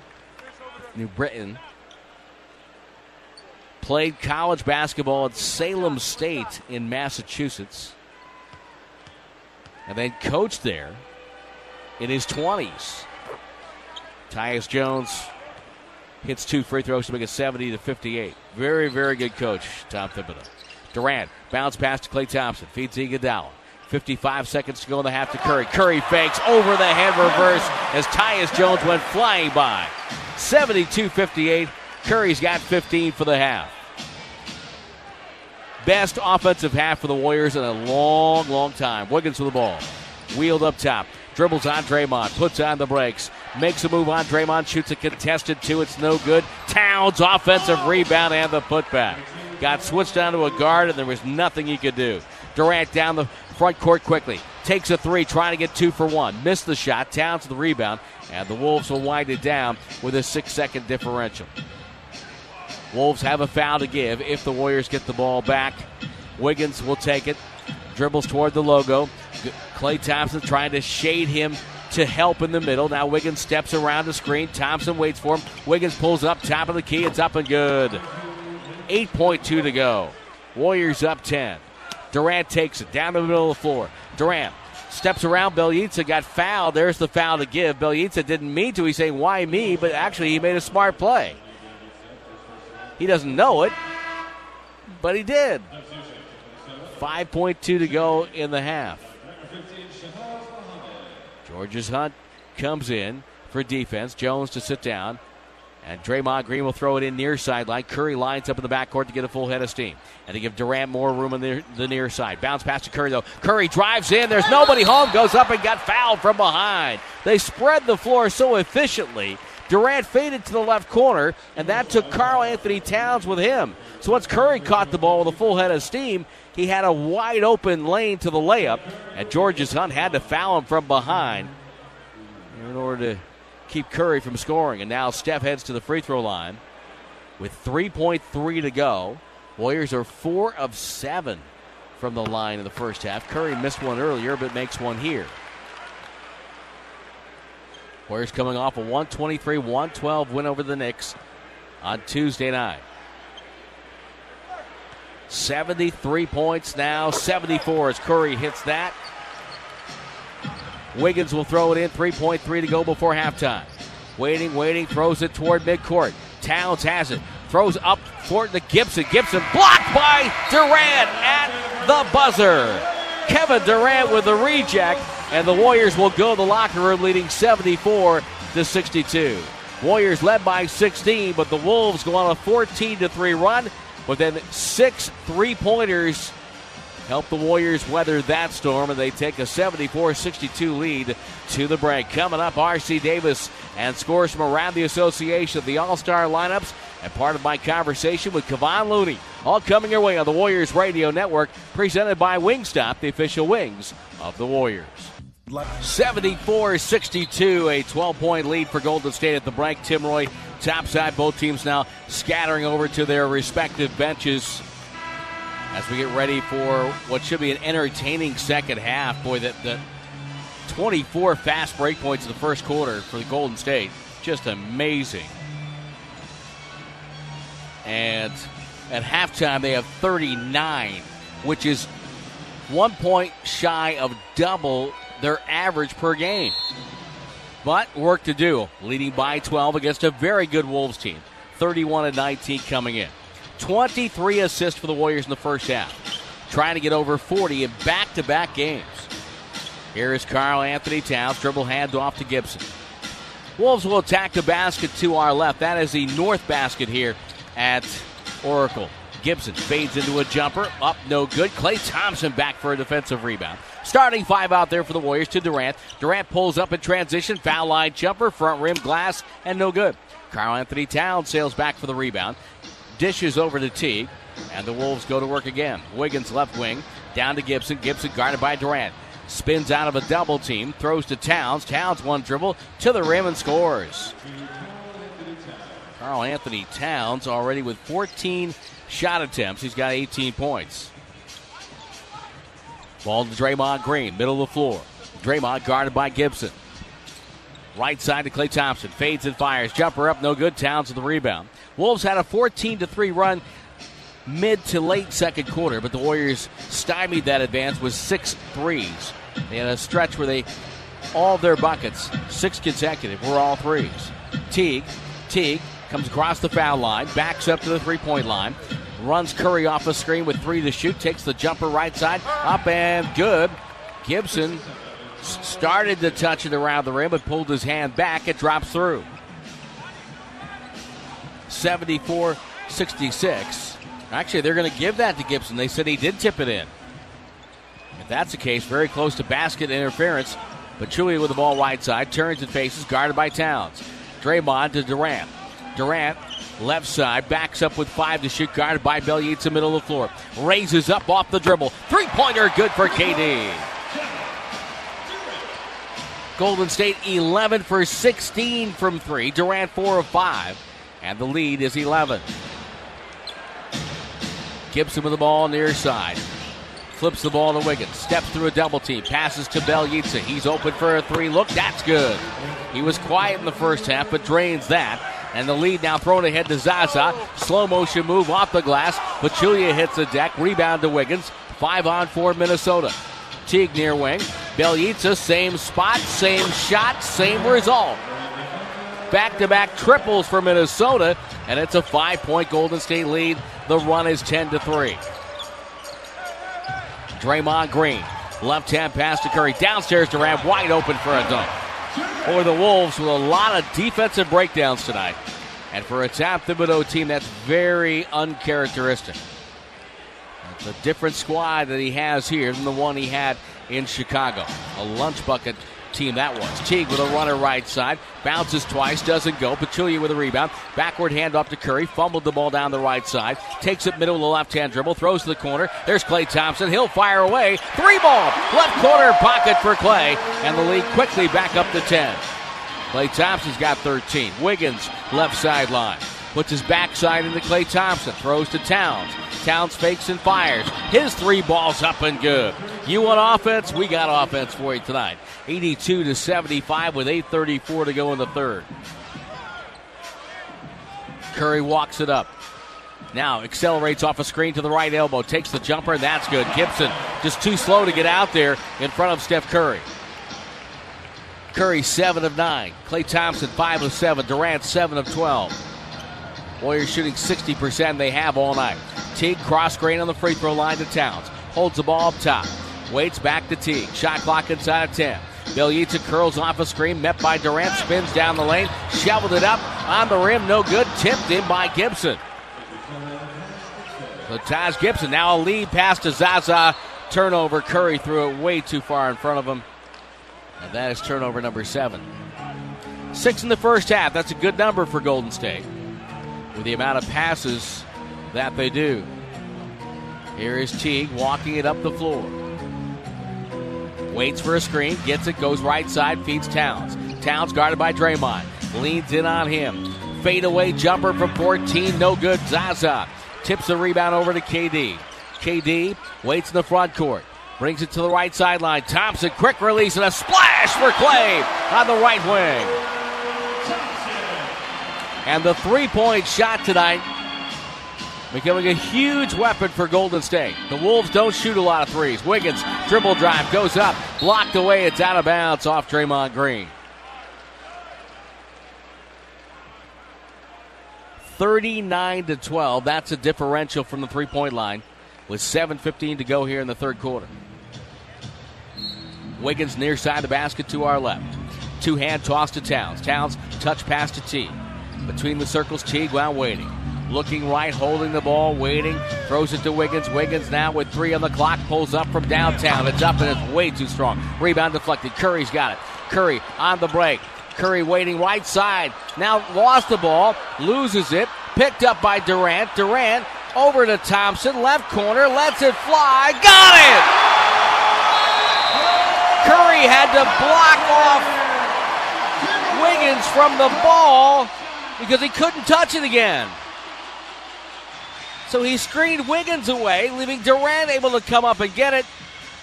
New Britain. Played college basketball at Salem State in Massachusetts and then coached there in his 20s. Tyus Jones hits two free throws to make it 70 to 58. Very, very good coach, Tom Thibodeau. Durant bounce pass to Klay Thompson, feeds Iguodala. 55 seconds to go in the half to Curry. Curry fakes over the head reverse as Tyus Jones went flying by. 72 58. Curry's got 15 for the half best offensive half for the Warriors in a long, long time. Wiggins with the ball. Wheeled up top. Dribbles on Draymond. Puts on the brakes. makes a move on Draymond, shoots a contested two. It's no good. Towns offensive rebound and the putback. Got switched onto a guard, and there was nothing he could do. Durant down the front court quickly. Takes a three, trying to get two for one. Missed the shot. Towns the rebound, and the Wolves will wind it down with a six second differential. Wolves have a foul to give if the Warriors get the ball back. Wiggins will take it, dribbles toward the logo. Klay Thompson trying to shade him to help in the middle. Now Wiggins steps around the screen. Thompson waits for him. Wiggins pulls up, top of the key. It's up and good. 8.2 to go. Warriors up 10. Durant takes it down the middle of the floor. Durant steps around. Bjelica got fouled. There's the foul to give. Bjelica didn't mean to. He's saying, why me? But actually, he made a smart play. He doesn't know it, but he did. 5.2 to go in the half. Georges Hunt comes in for defense. Jones to sit down. And Draymond Green will throw it in near sideline. Curry lines up in the backcourt to get a full head of steam. And to give Durant more room on the, the near side. Bounce pass to Curry, though. Curry drives in. There's nobody home. Goes up and got fouled from behind. They spread the floor so efficiently. Durant faded to the left corner, and that took Karl-Anthony Towns with him. So once Curry caught the ball with a full head of steam, he had a wide open lane to the layup, and Georges Hunt had to foul him from behind in order to keep Curry from scoring. And now Steph heads to the free throw line with 3.3 to go. Warriors are four of seven from the line in the first half. Curry missed one earlier, but makes one here. Warriors coming off a 123 112 win over the Knicks on Tuesday night. 73 points now, 74 as Curry hits that. Wiggins will throw it in, 3.3 to go before halftime. Waiting, waiting, throws it toward midcourt. Towns has it, throws up for the Gibson. Gibson blocked by Durant at the buzzer. Kevin Durant with the reject, and the Warriors will go to the locker room leading 74 to 62. Warriors led by 16, but the Wolves go on a 14 to 3 run, but then six three pointers help the Warriors weather that storm, and they take a 74 62 lead to the break. Coming up, R.C. Davis and scores from around the association, the All Star lineups, and part of my conversation with Kevon Looney. All coming your way on the Warriors Radio Network, presented by Wingstop, the official wings of the Warriors. 74 62, a 12 point lead for Golden State at the break. Tim Roye topside. Both teams now scattering over to their respective benches as we get ready for what should be an entertaining second half. Boy, that the 24 fast break points in the first quarter for the Golden State, just amazing. And at halftime, they have 39, which is one point shy of double their average per game. But work to do, leading by 12 against a very good Wolves team. 31 and 19 coming in. 23 assists for the Warriors in the first half. Trying to get over 40 in back to back games. Here is Karl-Anthony Towns, dribble hand off to Gibson. Wolves will attack the basket to our left. That is the north basket here at Oracle. Gibson fades into a jumper. Up, no good. Klay Thompson back for a defensive rebound. Starting five out there for the Warriors to Durant. Durant pulls up in transition. Foul line jumper, front rim glass, and no good. Karl-Anthony Towns sails back for the rebound. Dishes over to Teague. And the Wolves go to work again. Wiggins left wing. Down to Gibson. Gibson guarded by Durant. Spins out of a double team. Throws to Towns. Towns one dribble to the rim and scores. Karl-Anthony Towns already with 14 shot attempts. He's got 18 points. Ball to Draymond Green, middle of the floor. Draymond guarded by Gibson. Right side to Klay Thompson. Fades and fires. Jumper up, no good. Towns with the rebound. Wolves had a 14 to 3 run mid to late second quarter, but the Warriors stymied that advance with six threes. They had a stretch where they all their buckets, six consecutive, were all threes. Teague, Teague comes across the foul line, backs up to the three point line, runs Curry off the screen with three to shoot, takes the jumper right side, up and good. Gibson started to touch it around the rim, but pulled his hand back. It drops through. 74 66. Actually, they're going to give that to Gibson. They said he did tip it in. If that's the case, very close to basket interference But Pachulia with the ball right side, turns and faces, guarded by Towns. Draymond to Durant. Durant left side, backs up with five to shoot, guarded by Bjelica, middle of the floor. Raises up off the dribble. Three pointer, good for KD. Golden State 11 for 16 from three. Durant 4 of 5. And the lead is 11. Gibson with the ball near side. Flips the ball to Wiggins. Steps through a double team. Passes to Bjelica. He's open for a three look. That's good. He was quiet in the first half, but drains that. And the lead now thrown ahead to Zaza. Slow motion move off the glass. Pachulia hits the deck. Rebound to Wiggins. Five on four Minnesota. Teague near wing. Bjelica, same spot, same shot, same result. Back to back triples for Minnesota, and it's a five point Golden State lead. The run is 10 to 3. Draymond Green, left hand pass to Curry. Downstairs Durant, wide open for a dunk. For the Wolves with a lot of defensive breakdowns tonight. And for a Tom Thibodeau team, that's very uncharacteristic. It's a different squad that he has here than the one he had in Chicago. A lunch bucket team that was. Teague with a runner right side. Bounces twice, doesn't go. Pachulia with a rebound. Backward handoff to Curry. Fumbled the ball down the right side. Takes it middle of the left hand dribble. Throws to the corner. There's Klay Thompson. He'll fire away. Three ball. Left corner pocket for Klay. And the lead quickly back up to 10. Klay Thompson's got 13. Wiggins, left sideline. Puts his backside into Klay Thompson. Throws to Towns. Towns fakes and fires. His three balls up and good. You want offense? We got offense for you tonight. 82 to 75 with 8:34 to go in the third. Curry walks it up. Now accelerates off a screen to the right elbow, takes the jumper, and that's good. Gibson just too slow to get out there in front of Steph Curry. Curry seven of nine. Klay Thompson five of seven. Durant seven of twelve. Warriors shooting 60%. They have all night. Teague cross grain on the free throw line to Towns. Holds the ball up top. Waits back to Teague. Shot clock inside of 10. Bjelica curls off a screen, met by Durant, spins down the lane, shoveled it up on the rim, no good, tipped in by Gibson. So Taj Gibson now a lead pass to Zaza. Turnover. Curry threw it way too far in front of him. And that is turnover number seven. Six in the first half. That's a good number for Golden State with the amount of passes that they do. Here is Teague walking it up the floor. Waits for a screen, gets it, goes right side, feeds Towns. Towns guarded by Draymond. Leans in on him. Fade away jumper from 14, no good. Zaza tips the rebound over to KD. KD waits in the front court. Brings it to the right sideline. Thompson, quick release and a splash for Clay on the right wing. And the three point shot tonight becoming a huge weapon for Golden State. The Wolves don't shoot a lot of threes. Wiggins, dribble drive, goes up, blocked away. It's out of bounds off Draymond Green. 39 to 12. That's a differential from the three point line with 7.15 to go here in the third quarter. Wiggins near side the basket to our left. Two hand toss to Towns. Towns touch pass to T. Between the circles, Teague while waiting. Looking right, holding the ball, waiting. Throws it to Wiggins. Wiggins now with three on the clock. Pulls up from downtown. It's up and it's way too strong. Rebound deflected. Curry's got it. Curry on the break. Curry waiting right side. Now lost the ball. Loses it. Picked up by Durant. Durant over to Thompson. Left corner. Lets it fly. Got it! Curry had to block off Wiggins from the ball because he couldn't touch it again. So he screened Wiggins away, leaving Durant able to come up and get it.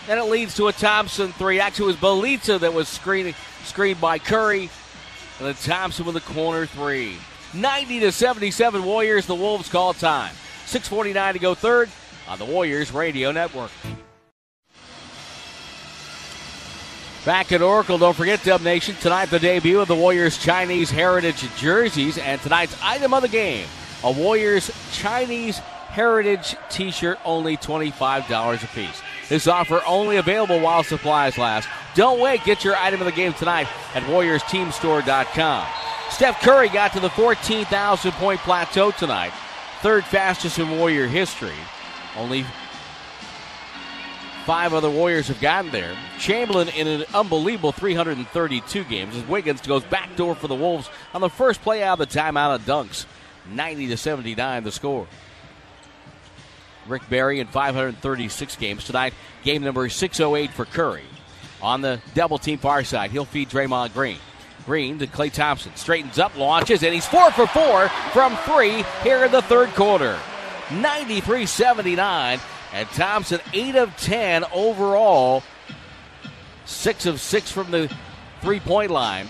Then it leads to a Thompson three. Actually, it was Bjelica that was screened, screened by Curry. And then Thompson with a corner three. 90 to 77 Warriors. The Wolves call time. 6:49 to go third on the Warriors Radio Network. Back at Oracle, don't forget Dub Nation. Tonight, the debut of the Warriors Chinese Heritage jerseys, and tonight's item of the game a Warriors Chinese Heritage t shirt, only $25 a piece. This offer only available while supplies last. Don't wait, get your item of the game tonight at WarriorsTeamStore.com. Steph Curry got to the 14,000 point plateau tonight, third fastest in Warrior history. Only Five other Warriors have gotten there. Chamberlain in an unbelievable 332 games as Wiggins goes backdoor for the Wolves on the first play out of the timeout of dunks. 90 to 79 the score. Rick Barry in 536 games tonight. Game number 608 for Curry. On the double team far side, he'll feed Draymond Green. Green to Klay Thompson. Straightens up, launches, and he's four for four from three here in the third quarter. 93 79. And Thompson, 8 of 10 overall. 6 of 6 from the three point line.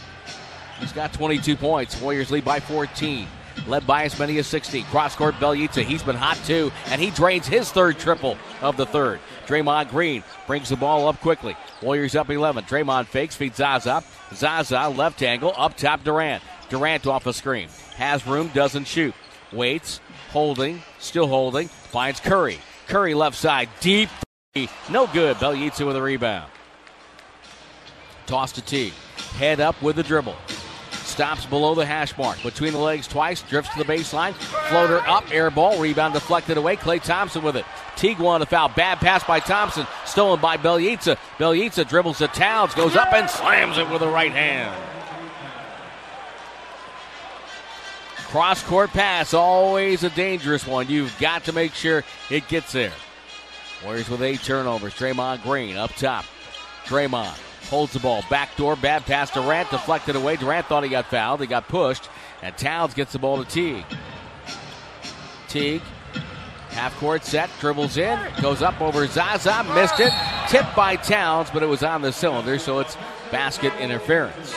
He's got 22 points. Warriors lead by 14. Led by as many as 60. Cross court Bjelica. He's been hot too, and he drains his third triple of the third. Draymond Green brings the ball up quickly. Warriors up 11. Draymond fakes, feeds Zaza. Zaza left angle, up top Durant. Durant off a screen. Has room, doesn't shoot. Waits, holding, still holding. Finds Curry. Curry left side, deep three. No good. Bjelica with a rebound. Toss to T. Head up with the dribble. Stops below the hash mark. Between the legs twice. Drifts to the baseline. Floater up. Air ball. Rebound deflected away. Klay Thompson with it. Teague won a foul. Bad pass by Thompson. Stolen by Bjelica. Bjelica dribbles to Towns. Goes up and slams it with the right hand. Cross court pass. Always a dangerous one. You've got to make sure it gets there. Warriors with eight turnovers. Draymond Green up top. Draymond holds the ball. Backdoor, bad pass Durant, deflected away. Durant thought he got fouled. He got pushed, and Towns gets the ball to Teague. Teague, half court set, dribbles in, goes up over Zaza, missed it. Tipped by Towns, but it was on the cylinder, so it's basket interference.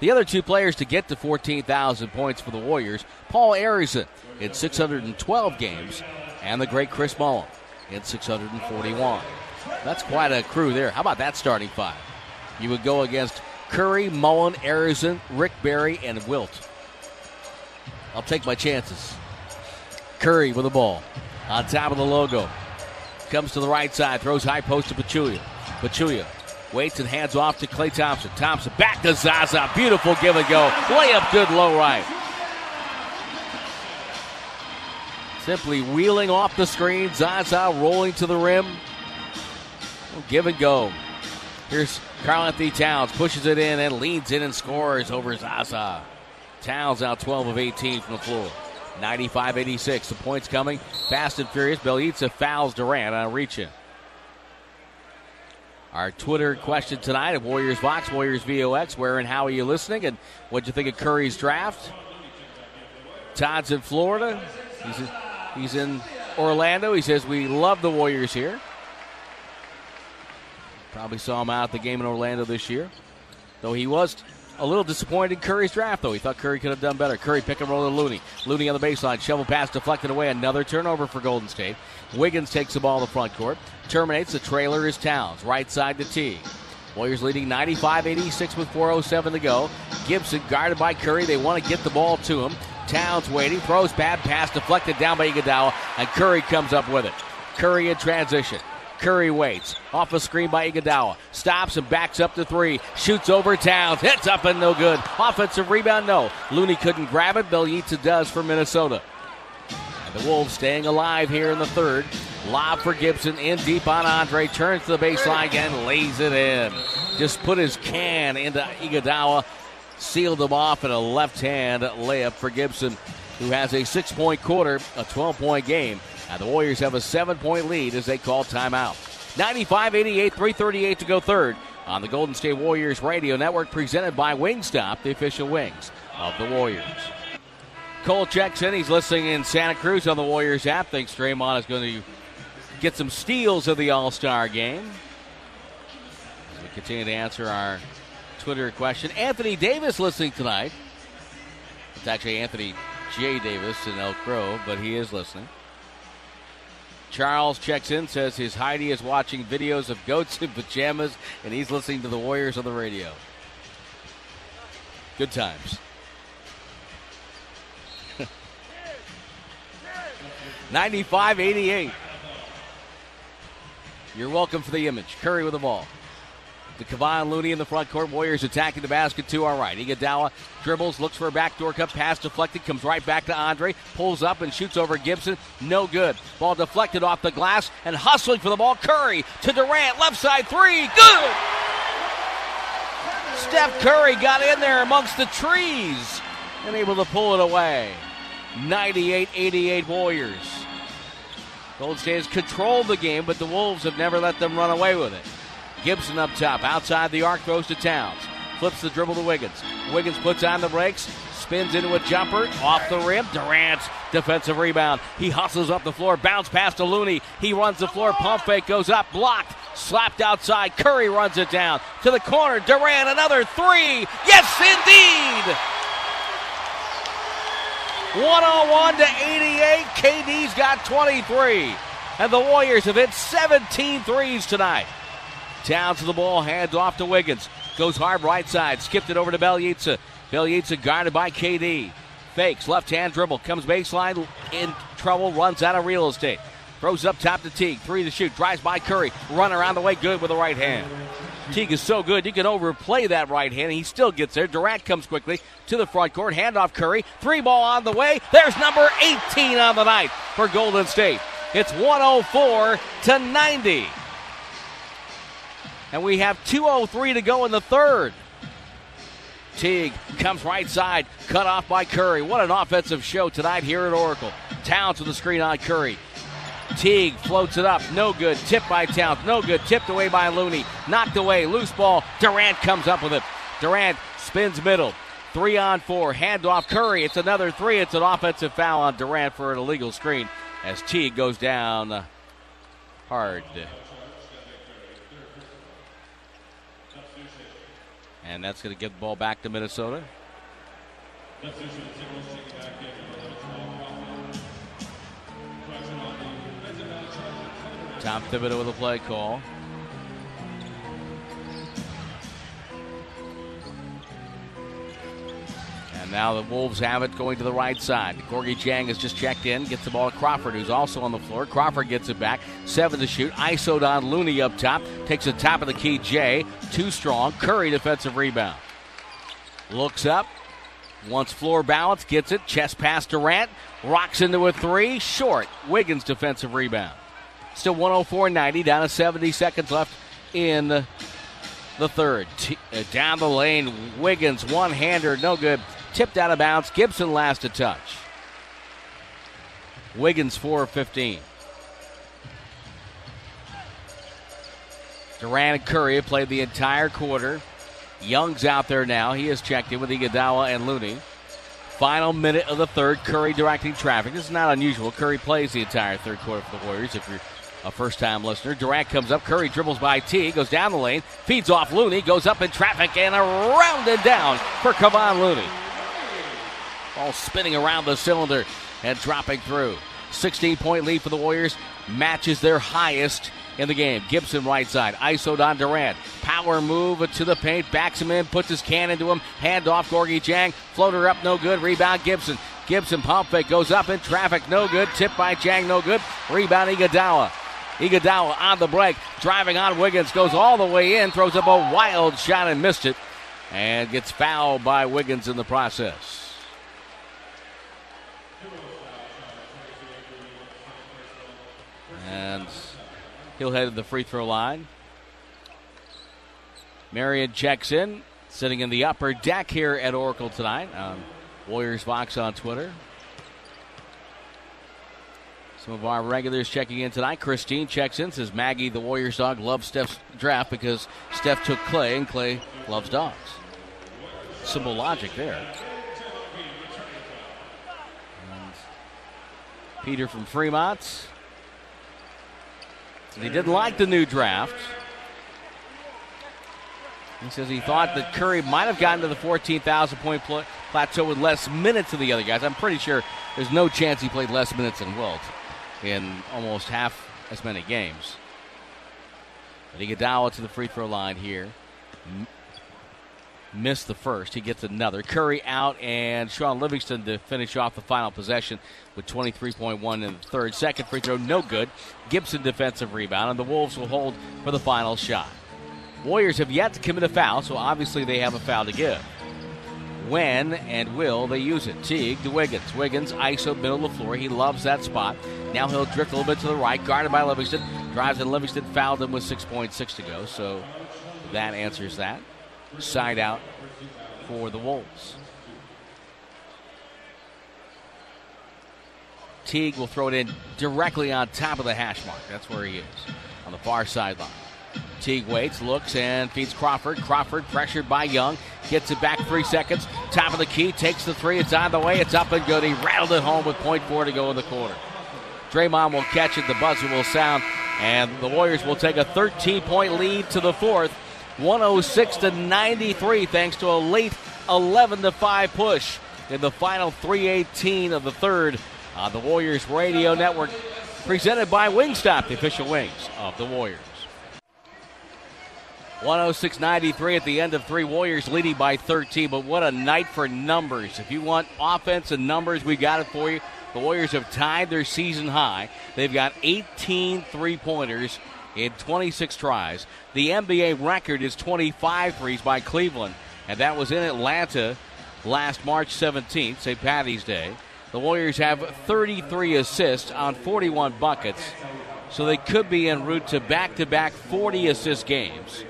The other two players to get to 14,000 points for the Warriors Paul Arizin in 612 games, and the great Chris Mullin in 641. That's quite a crew there. How about that starting five? You would go against Curry, Mullin, Arizin, Rick Barry, and Wilt. I'll take my chances. Curry with the ball on top of the logo. Comes to the right side, throws high post to Pachulia. Pachulia waits and hands off to Klay Thompson. Thompson back to Zaza. Beautiful give and go. Layup good low right. Simply wheeling off the screen. Zaza rolling to the rim. Give and go. Here's Karl-Anthony Towns, pushes it in and leads in and scores over Zaza. Towns out 12 of 18 from the floor. 95 86. The points coming fast and furious. Bjelica fouls Durant on reach in. Our Twitter question tonight at Warriors Vox, Warriors VOX. Where and how are you listening? And what'd you think of Curry's draft? Todd's in Florida. He's he's in Orlando. He says, We love the Warriors here. Probably saw him out the game in Orlando this year. Though he was a little disappointed in Curry's draft, though. He thought Curry could have done better. Curry pick and roll to Looney. Looney on the baseline. Shovel pass deflected away. Another turnover for Golden State. Wiggins takes the ball in the front court. Terminates. The trailer is Towns. Right side to T. Warriors leading 95 86 with 4.07 to go. Gibson guarded by Curry. They want to get the ball to him. Towns waiting. Throws bad pass deflected down by Iguodala. And Curry comes up with it. Curry in transition. Curry waits. Off a screen by Iguodala. Stops and backs up to three. Shoots over Towns. Hits up and no good. Offensive rebound, no. Looney couldn't grab it. Bjelica does for Minnesota. And the Wolves staying alive here in the third. Lob for Gibson. In deep on Andre. Turns to the baseline and Lays it in. Just put his can into Iguodala. Sealed him off in a left hand layup for Gibson, who has a six point quarter, a 12 point game. And the Warriors have a seven point lead as they call timeout. 95 88, 338 to go third on the Golden State Warriors Radio Network, presented by Wingstop, the official wings of the Warriors. Cole checks in. He's listening in Santa Cruz on the Warriors app. Thinks Draymond is going to get some steals of the All Star game. As we continue to answer our Twitter question. Anthony Davis listening tonight. It's actually Anthony J. Davis in Elk Grove, but he is listening. Charles checks in, says his Heidi is watching videos of goats in pajamas, and he's listening to the Warriors on the radio. Good times. Ninety-five. You're welcome for the image. Curry with the ball. The Kevon Looney in the front court. Warriors attacking the basket to our right. Iguodala dribbles, looks for a backdoor cut pass deflected, comes right back to Andre, pulls up and shoots over Gibson. No good. Ball deflected off the glass and hustling for the ball. Curry to Durant, left side three. Good! Steph Curry got in there amongst the trees and able to pull it away. 98 88 Warriors. Golden State has controlled the game, but the Wolves have never let them run away with it. Gibson up top, outside the arc, throws to Towns. Flips the dribble to Wiggins. Wiggins puts on the brakes, spins into a jumper, off the rim. Durant's defensive rebound. He hustles up the floor, bounce past to Looney. He runs the floor, pump fake goes up, blocked, slapped outside. Curry runs it down to the corner. Durant, another three. Yes, indeed. 101 to 88. KD's got 23. And the Warriors have hit 17 threes tonight. Towns to the ball, hands off to Wiggins. Goes hard right side, skipped it over to Bjelica. Bjelica guarded by KD. Fakes, left hand dribble, comes baseline, in trouble, runs out of real estate. Throws up top to Teague, three to shoot, drives by Curry, run around the way, good with the right hand. Teague is so good, you can overplay that right hand, and he still gets there. Durant comes quickly to the front court, handoff Curry, three ball on the way. There's number 18 on the night for Golden State. It's 104 to 90. And we have 2.03 to go in the third. Teague comes right side, cut off by Curry. What an offensive show tonight here at Oracle. Towns with the screen on Curry. Teague floats it up. No good. Tipped by Towns. No good. Tipped away by Looney. Knocked away. Loose ball. Durant comes up with it. Durant spins middle. Three on four. Hand off Curry. It's another three. It's an offensive foul on Durant for an illegal screen as Teague goes down hard. And that's going to give the ball back to Minnesota. Tom Thibodeau with a play call. And now the Wolves have it going to the right side. Gorgui Dieng has just checked in, gets the ball to Crawford, who's also on the floor. Crawford gets it back. Seven to shoot. ISO on Looney up top. Takes the top of the key. Jay. Too strong. Curry defensive rebound. Looks up. Wants floor balance. Gets it. Chest pass Durant. Rocks into a three. Short. Wiggins defensive rebound. Still 104 90. Down to 70 seconds left in the third. T- uh, down the lane. Wiggins. One hander. No good. Tipped out of bounds. Gibson last to touch. Wiggins 4 of 15. Durant and Curry have played the entire quarter. Young's out there now. He has checked in with Iguodala and Looney. Final minute of the third. Curry directing traffic. This is not unusual. Curry plays the entire third quarter for the Warriors. If you're a first time listener, Durant comes up. Curry dribbles by T, goes down the lane, feeds off Looney, goes up in traffic, and around and down for Kevon Looney. Ball spinning around the cylinder and dropping through. 16 point lead for the Warriors. Matches their highest in the game. Gibson right side. ISO on Durant. Power move to the paint. Backs him in. Puts his can into him. Hand off Gorgui Dieng. Floater up. No good. Rebound Gibson. Gibson pump fake. Goes up in traffic. No good. Tip by Dieng. No good. Rebound Iguodala. Iguodala on the break. Driving on Wiggins. Goes all the way in. Throws up a wild shot and missed it. And gets fouled by Wiggins in the process. And he'll head to the free throw line. Marion checks in, sitting in the upper deck here at Oracle tonight. Um, Warriors Vox on Twitter. Some of our regulars checking in tonight. Christine checks in, says Maggie, the Warriors dog, loves Steph's draft because Steph took Klay and Klay loves dogs. Simple logic there. And Peter from Fremont. He didn't like the new draft. He says he thought that Curry might have gotten to the 14,000 point pl- plateau with less minutes than the other guys. I'm pretty sure there's no chance he played less minutes than Wilt in almost half as many games. But Iguodala to the free throw line here. Missed the first. He gets another. Curry out and Shaun Livingston to finish off the final possession with 23.1 in the third. Second free throw, no good. Gibson defensive rebound, and the Wolves will hold for the final shot. Warriors have yet to commit a foul, so obviously they have a foul to give. When and will they use it? Teague to Wiggins. Wiggins, ISO, middle of the floor. He loves that spot. Now he'll drift a little bit to the right, guarded by Livingston. Drives and Livingston fouled him with 6.6 to go, so that answers that. Side out for the Wolves. Teague will throw it in directly on top of the hash mark. That's where he is, on the far sideline. Teague waits, looks, and feeds Crawford. Crawford pressured by Young. Gets it back three seconds. Top of the key, takes the three. It's on the way. It's up and good. He rattled it home with point four to go in the quarter. Draymond will catch it. The buzzer will sound. And the Warriors will take a 13 point lead to the fourth. 106 to 93 thanks to a late 11 to 5 push in the final 318 of the third on the Warriors Radio Network presented by Wingstop, the official wings of the Warriors. 106-93 at the end of three. Warriors leading by 13, but what a night for numbers. If you want offense and numbers, we got it for you. The Warriors have tied their season high. They've got 18 three pointers in 26 tries. The NBA record is 25 threes by Cleveland, and that was in Atlanta last March 17th, St. Patty's Day. The Warriors have 33 assists on 41 buckets, so they could be en route to back to back 40 assist games.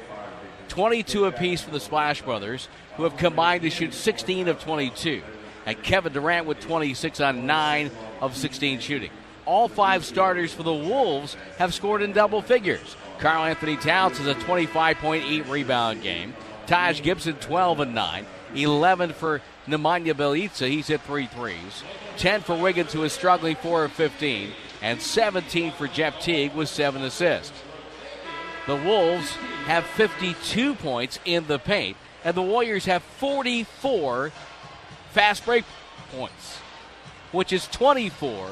22 apiece for the Splash Brothers, who have combined to shoot 16 of 22. And Kevin Durant with 26 on 9 of 16 shooting. All five starters for the Wolves have scored in double figures. Karl-Anthony Towns has a 25.8 rebound game. Taj Gibson 12 and 9. 11 for Nemanja Bjelica. He's hit three threes. 10 for Wiggins, who is struggling 4 of 15. And 17 for Jeff Teague with 7 assists. The Wolves have 52 points in the paint, and the Warriors have 44 fast break points, which is 24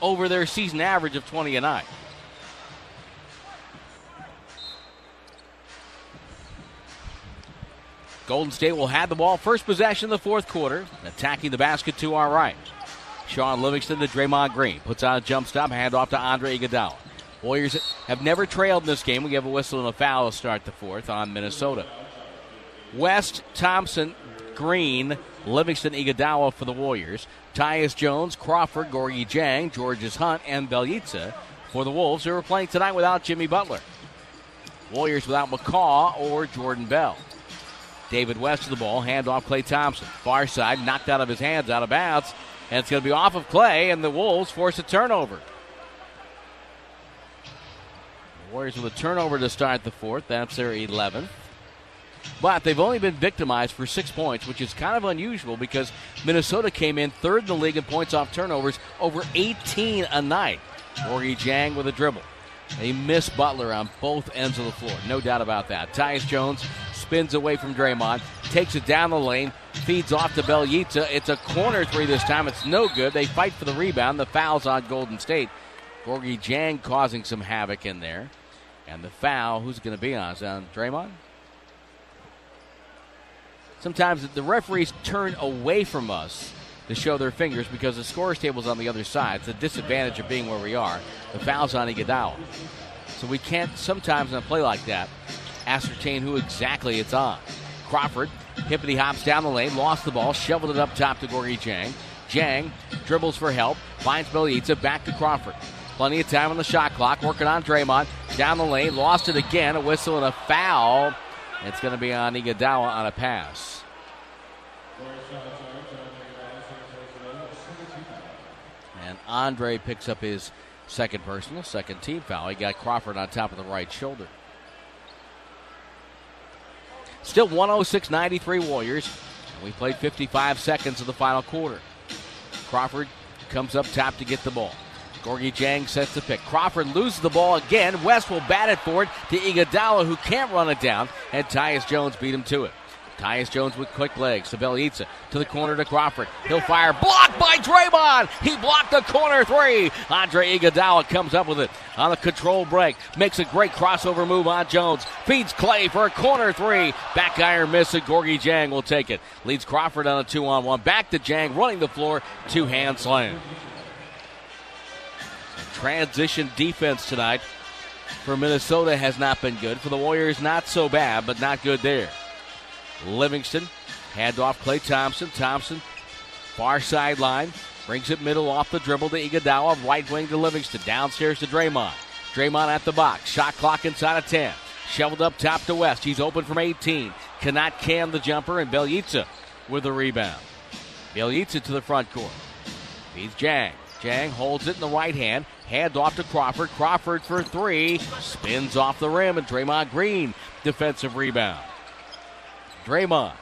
over their season average of 20 and 9. Golden State will have the ball first possession in the fourth quarter, attacking the basket to our right. Shaun Livingston to Draymond Green. Puts on a jump stop, handoff to Andre Iguodala. Warriors have never trailed in this game. We have a whistle and a foul to start the fourth on Minnesota. West, Thompson, Green, Livingston, Iguodala for the Warriors. Tyus Jones, Crawford, Gorgui Dieng, Georges Hunt, and Bjelica for the Wolves, who are playing tonight without Jimmy Butler. Warriors without McCaw or Jordan Bell. David West to the ball, hand off Klay Thompson. Far side, knocked out of his hands, out of bounds, and it's going to be off of Klay, and the Wolves force a turnover. Warriors with a turnover to start the fourth. That's their 11th. But they've only been victimized for six points, which is kind of unusual because Minnesota came in third in the league in points off turnovers, over 18 a night. Gorgui Dieng with a dribble. They miss Butler on both ends of the floor, no doubt about that. Tyus Jones spins away from Draymond, takes it down the lane, feeds off to Bjelica. It's a corner three this time. It's no good. They fight for the rebound. The foul's on Golden State. Gorgui Dieng causing some havoc in there. And the foul, who's going to be on? Is on Draymond? Sometimes the referees turn away from us to show their fingers because the scores table's on the other side. It's a disadvantage of being where we are. The foul's on Iguodala. So we can't sometimes in a play like that ascertain who exactly it's on. Crawford, hippity hops down the lane, lost the ball, shoveled it up top to Gorgui Dieng. Dieng dribbles for help, finds Bjelica, back to Crawford. Plenty of time on the shot clock, working on Draymond. Down the lane, lost it again, a whistle and a foul. It's going to be on Iguodala on a pass. And Andre picks up his second personal, second team foul. He got Crawford on top of the right shoulder. Still 106 93 Warriors. And we played 55 seconds of the final quarter. Crawford comes up top to get the ball. Gorgui Dieng sets the pick. Crawford loses the ball again. West will bat it for it to Iguodala, who can't run it down, and Tyus Jones beat him to it. Tyus Jones with quick legs. Bjelica to the corner to Crawford. He'll fire. Blocked by Draymond. He blocked the corner three. Andre Iguodala comes up with it on a control break. Makes a great crossover move on Jones. Feeds Klay for a corner three. Back iron miss it. Gorgui Dieng will take it. Leads Crawford on a two on one. Back to Dieng running the floor. Two hand slam. Transition defense tonight for Minnesota has not been good. For the Warriors, not so bad, but not good there. Livingston, hand off Klay Thompson. Thompson, far sideline, brings it middle off the dribble to Iguodala, right wing to Livingston, downstairs to Draymond. Draymond at the box, shot clock inside of 10. Shoveled up top to West. He's open from 18. Cannot can the jumper, and Bjelica with the rebound. Bjelica to the front court. He's Dieng. Dieng holds it in the right hand. Hand off to Crawford. Crawford for three. Spins off the rim, and Draymond Green defensive rebound. Draymond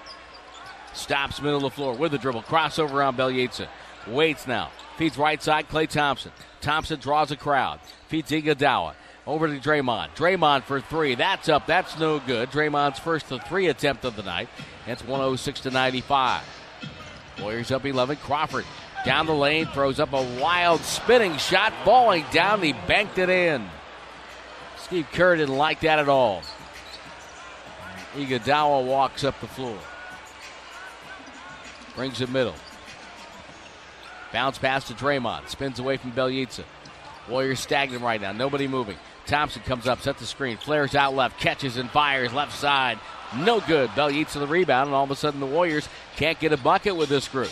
stops middle of the floor with the dribble. Crossover on Bjelica. Waits now. Feeds right side, Klay Thompson. Thompson draws a crowd. Feeds Iguodala. Over to Draymond. Draymond for three. That's up. That's no good. Draymond's first to three attempt of the night. It's 106 to 95. Warriors up 11. Crawford down the lane throws up a wild spinning shot, falling down. He banked it in. Steve Kerr didn't like that at all. Iguodala walks up the floor. Brings it middle. Bounce pass to Draymond. Spins away from Bjelica. Warriors stagnant right now. Nobody moving. Thompson comes up, sets the screen, flares out left, catches and fires left side. No good. Bjelica the rebound, and all of a sudden the Warriors can't get a bucket with this group.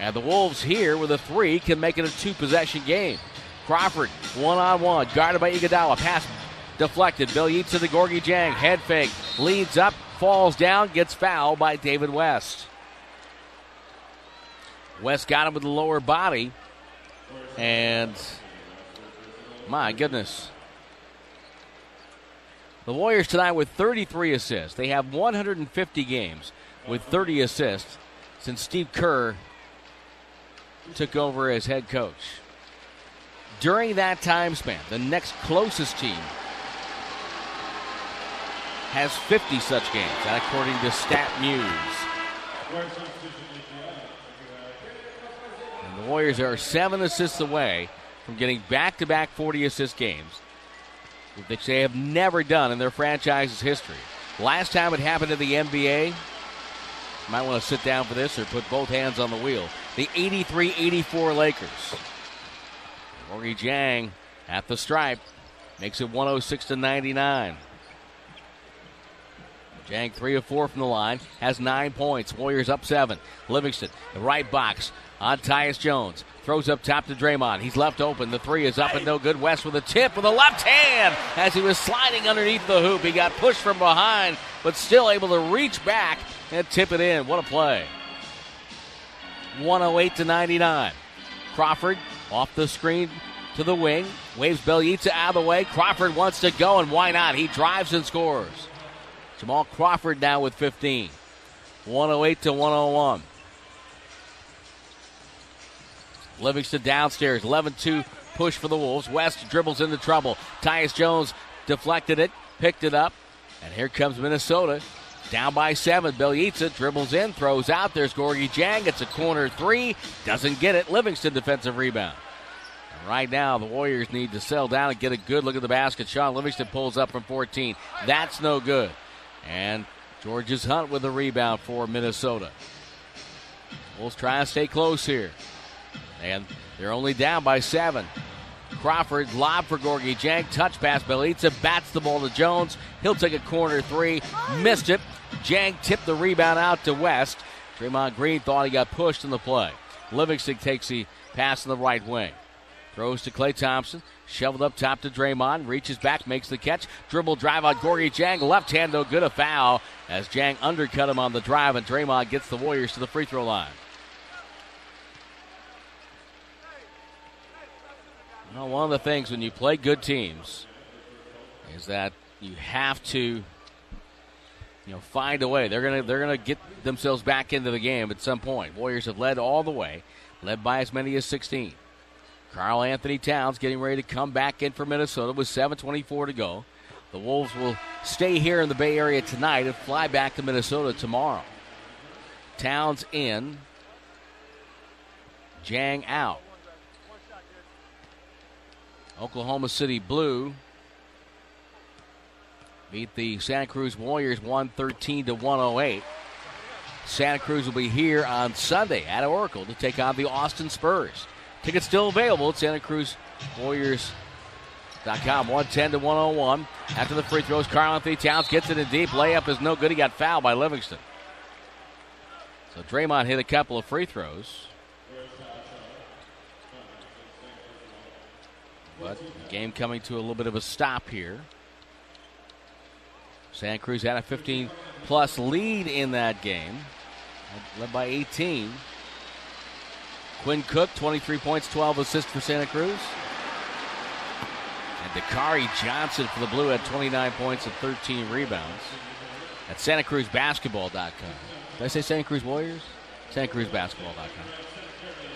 And the Wolves here with a three can make it a two possession game. Crawford one on one, guarded by Iguodala. Pass deflected. Bjelica to Gorgui Dieng. Head fake. Leads up, falls down, gets fouled by David West. West got him with the lower body. And my goodness. The Warriors tonight with 33 assists. They have 150 games with 30 assists since Steve Kerr took over as head coach. During that time span, the next closest team has 50 such games, according to StatMuse. And the Warriors are seven assists away from getting back to back 40 assist games, which they have never done in their franchise's history. Last time it happened in the NBA, might want to sit down for this or put both hands on the wheel. The 83 84 Lakers. Gorgui Dieng at the stripe makes it 106 to 99. Dieng three of four from the line, has nine points. Warriors up seven. Livingston, the right box on Tyus Jones. Throws up top to Draymond. He's left open. The three is up and no good. West with a tip with a left hand as he was sliding underneath the hoop. He got pushed from behind, but still able to reach back and tip it in. What a play. 108 to 99. Crawford off the screen to the wing. Waves Bjelica out of the way. Crawford wants to go, and why not? He drives and scores. Jamal Crawford now with 15. 108 to 101. Livingston downstairs. 11 2 push for the Wolves. West dribbles into trouble. Tyus Jones deflected it, picked it up, and here comes Minnesota. Down by seven. Bjelica dribbles in, throws out. There's Gorgui Dieng. It's a corner three. Doesn't get it. Livingston defensive rebound. Right now, the Warriors need to settle down and get a good look at the basket. Shaun Livingston pulls up from 14. That's no good. And Georges Hunt with a rebound for Minnesota. Wolves try to stay close here. And they're only down by seven. Crawford lob for Gorgui Dieng. Touch pass. Bjelica bats the ball to Jones. He'll take a corner three. Missed it. Dieng tipped the rebound out to West. Draymond Green thought he got pushed in the play. Livingston takes the pass in the right wing. Throws to Klay Thompson. Shoveled up top to Draymond. Reaches back, makes the catch. Dribble drive on Gorgui Dieng. Left hand, no good. A foul as Dieng undercut him on the drive, and Draymond gets the Warriors to the free throw line. Well, one of the things when you play good teams is that you have to, you know, find a way. They're gonna they're gonna get themselves back into the game at some point. Warriors have led all the way, led by as many as 16. Karl Anthony Towns getting ready to come back in for Minnesota with 7:24 to go. The Wolves will stay here in the Bay Area tonight and fly back to Minnesota tomorrow. Towns in, Dieng out. Oklahoma City Blue beat the Santa Cruz Warriors 113 to 108. Santa Cruz will be here on Sunday at Oracle to take on the Austin Spurs. Tickets still available at Santa Cruz Warriors Dot Com 110 to 101. After the free throws, Karl Anthony Towns gets it in deep. Layup is no good. He got fouled by Livingston. So Draymond hit a couple of free throws. But game coming to a little bit of a stop here. Santa Cruz had a 15 plus lead in that game, led by 18. Quinn Cook, 23 points, 12 assists for Santa Cruz. And Dakari Johnson for the Blue had 29 points and 13 rebounds. At SantaCruzBasketball.com. Did I say Santa Cruz Warriors? SantaCruzBasketball.com.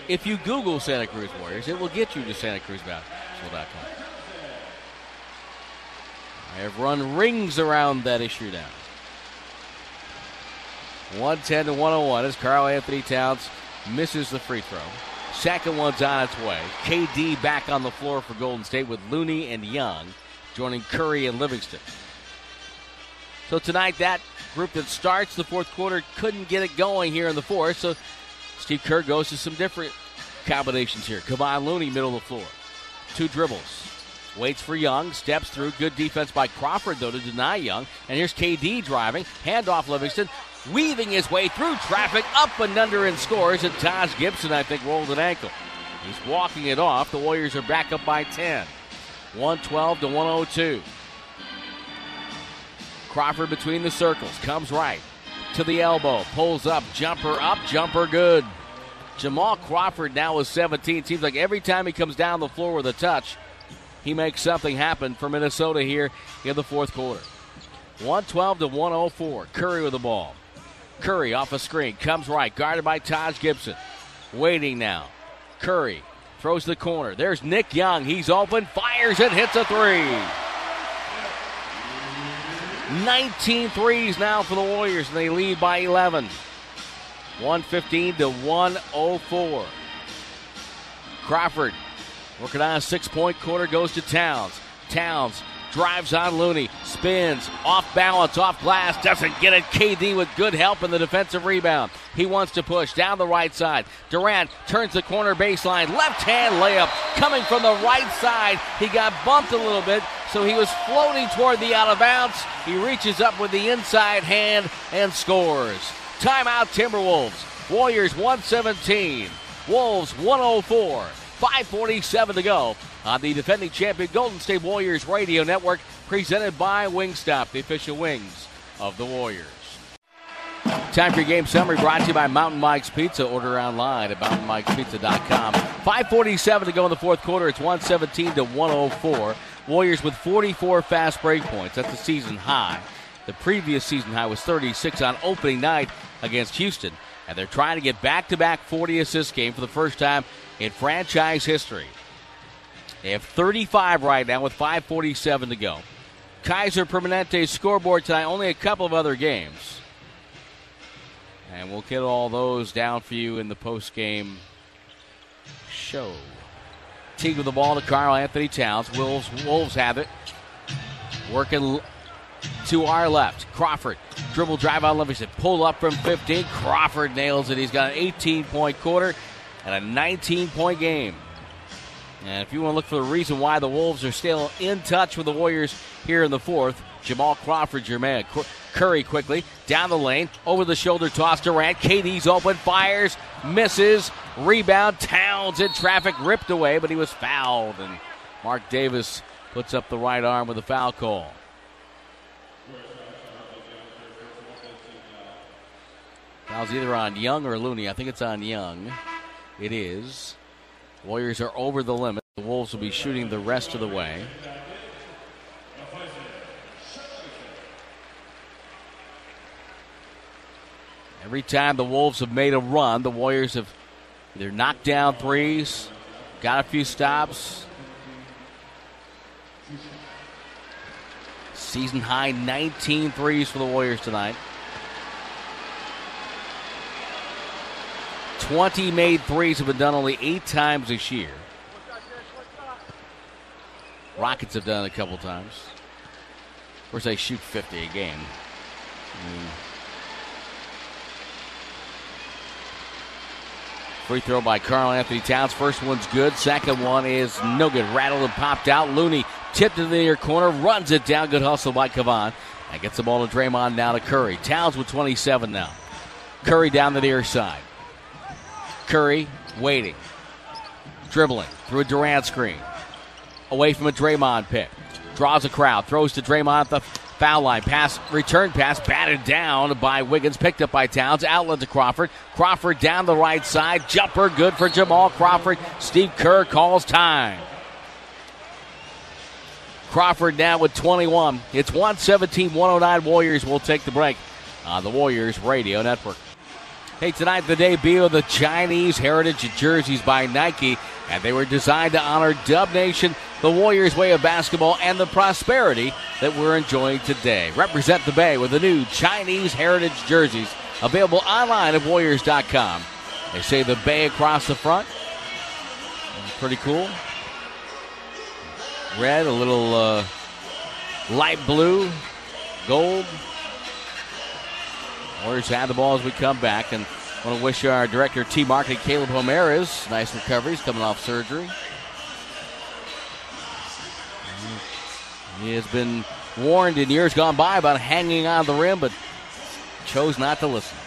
If you Google Santa Cruz Warriors, it will get you to SantaCruzBasketball.com. I have run rings around that issue now. 110 to 101 as Karl Anthony Towns misses the free throw. Second one's on its way. KD back on the floor for Golden State with Looney and Young joining Curry and Livingston. So tonight, that group that starts the fourth quarter couldn't get it going here in the fourth. So Steve Kerr goes to some different combinations here. Kevon Looney, middle of the floor. Two dribbles. Waits for Young, steps through. Good defense by Crawford, though, to deny Young. And here's KD driving. Handoff Livingston weaving his way through traffic, up and under, and scores. And Taj Gibson, I think, rolled an ankle. He's walking it off. The Warriors are back up by 10. 112 to 102. Crawford between the circles, comes right to the elbow, pulls up, jumper up, jumper good. Jamal Crawford now is 17. Seems like every time he comes down the floor with a touch, he makes something happen for Minnesota here in the fourth quarter. 112 to 104. Curry with the ball. Curry off a screen, comes right, guarded by Taj Gibson. Waiting now. Curry throws the corner. There's Nick Young. He's open, fires and hits a three. 19 threes now for the Warriors, and they lead by 11. 115 to 104. Crawford working on a six point quarter, goes to Towns. Towns drives on Looney, spins, off balance, off glass, doesn't get it. KD with good help in the defensive rebound. He wants to push down the right side. Durant turns the corner baseline, left hand layup coming from the right side. He got bumped a little bit, so he was floating toward the out of bounds. He reaches up with the inside hand and scores. Timeout Timberwolves. Warriors 117. Wolves 104. 547 to go on the defending champion Golden State Warriors radio network, presented by Wingstop, the official wings of the Warriors. Time for your game summary brought to you by Mountain Mike's Pizza. Order online at mountainmikespizza.com. 547 to go in the fourth quarter. It's 117 to 104. Warriors with 44 fast break points. That's the season high. The previous season high was 36 on opening night against Houston. And they're trying to get back to back 40 assist game for the first time in franchise history. They have 35 right now with 5.47 to go. Kaiser Permanente scoreboard tonight, only a couple of other games. And we'll get all those down for you in the post game show. Teague with the ball to Karl Anthony Towns. Wolves, Wolves have it. Working to our left. Crawford. Dribble drive on Livingston. Pull up from 15. Crawford nails it. He's got an 18 point quarter and a 19 point game. And if you want to look for the reason why the Wolves are still in touch with the Warriors here in the fourth, Jamal Crawford, your man. Curry quickly down the lane, over the shoulder toss Durant. KD's open, fires, misses, rebound. Towns in traffic, ripped away, but he was fouled. And Marc Davis puts up the right arm with a foul call. Foul's either on Young or Looney. I think it's on Young. It is. Warriors are over the limit. The Wolves will be shooting the rest of the way. Every time the Wolves have made a run, the Warriors have either knocked down threes, got a few stops. Season high 19 threes for the Warriors tonight. 20 made threes have been done only eight times this year. Rockets have done it a couple times. Of course, they shoot 50 a game. Mm. Free throw by Karl Anthony Towns. First one's good. Second one is no good. Rattled and popped out. Looney Tipped into the near corner, runs it down. Good hustle by Kevon. And gets the ball to Draymond now to Curry. Towns with 27 now. Curry down the near side. Curry waiting. Dribbling through a Durant screen. Away from a Draymond pick. Draws a crowd. Throws to Draymond at the foul line. Pass, return pass, batted down by Wiggins. Picked up by Towns. Outlet to Crawford. Crawford down the right side. Jumper good for Jamal Crawford. Steve Kerr calls time. Crawford now with 21. It's 117 109. Warriors will take the break on the Warriors Radio Network. Hey, tonight the debut of the Chinese Heritage jerseys by Nike, and they were designed to honor Dub Nation, the Warriors' way of basketball, and the prosperity that we're enjoying today. Represent the Bay with the new Chinese Heritage jerseys available online at Warriors.com. They say the Bay across the front. Pretty cool. Red, a little uh, light blue, gold. Warriors have the ball as we come back. And I want to wish our director, T Marketing, Caleb Homeras, nice recovery. He's coming off surgery. He has been warned in years gone by about hanging on the rim, but chose not to listen.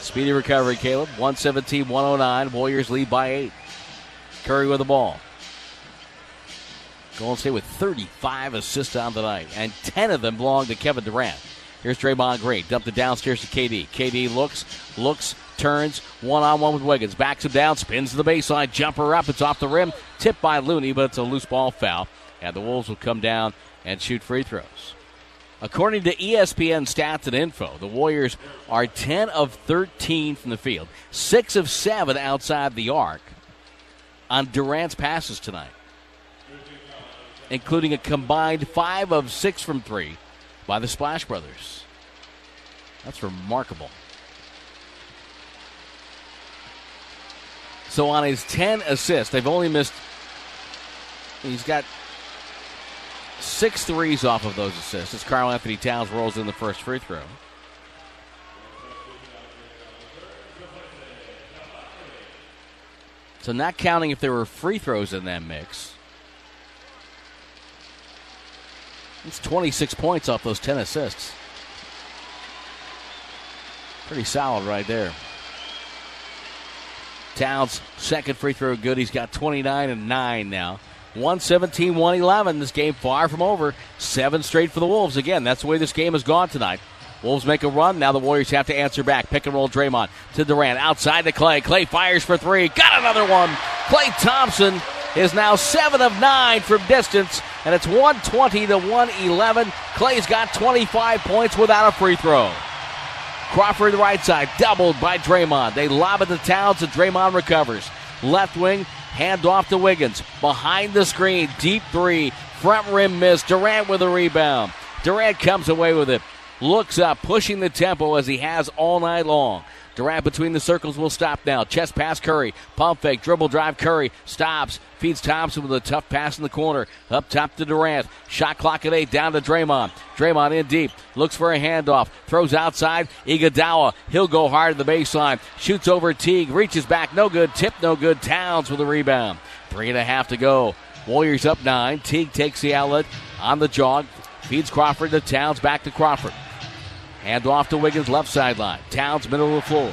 Speedy recovery, Caleb. 117 109. Warriors lead by eight. Curry with the ball. Golden State with 35 assists on the night, and 10 of them belong to Kevin Durant. Here's Draymond Green. Dumped it downstairs to KD. KD looks, looks, turns, one on one with Wiggins. Backs him down, spins to the baseline, jumper up. It's off the rim. Tipped by Looney, but it's a loose ball foul. And the Wolves will come down and shoot free throws. According to ESPN stats and info, the Warriors are 10 of 13 from the field, 6 of 7 outside the arc on Durant's passes tonight, including a combined 5 of 6 from 3 by the Splash Brothers. That's remarkable. So on his 10 assists, they've only missed. He's got six threes off of those assists as Karl Anthony Towns rolls in the first free throw. So, not counting if there were free throws in that mix. It's 26 points off those 10 assists. Pretty solid right there. Towns, second free throw good. He's got 29 and 9 now. 117 111. This game far from over. Seven straight for the Wolves. Again, that's the way this game has gone tonight. Wolves make a run. Now the Warriors have to answer back. Pick and roll Draymond to Durant. Outside to Klay. Klay fires for three. Got another one. Klay Thompson is now 7 of 9 from distance, and it's 120 to 111. Klay's got 25 points without a free throw. Crawford right side, doubled by Draymond. They lob it to Towns, and Draymond recovers. Left wing, hand off to Wiggins. Behind the screen, deep three. Front rim miss. Durant with a rebound. Durant comes away with it. Looks up, pushing the tempo as he has all night long. Durant between the circles will stop now. Chest pass Curry. Pump fake. Dribble drive Curry. Stops. Feeds Thompson with a tough pass in the corner. Up top to Durant. Shot clock at eight. Down to Draymond. Draymond in deep. Looks for a handoff. Throws outside. Iguodala. He'll go hard at the baseline. Shoots over Teague. Reaches back. No good. Tip no good. Towns with a rebound. Three and a half to go. Warriors up nine. Teague takes the outlet on the jog. Feeds Crawford to Towns. Back to Crawford. Hand off to Wiggins, left sideline. Towns, middle of the floor.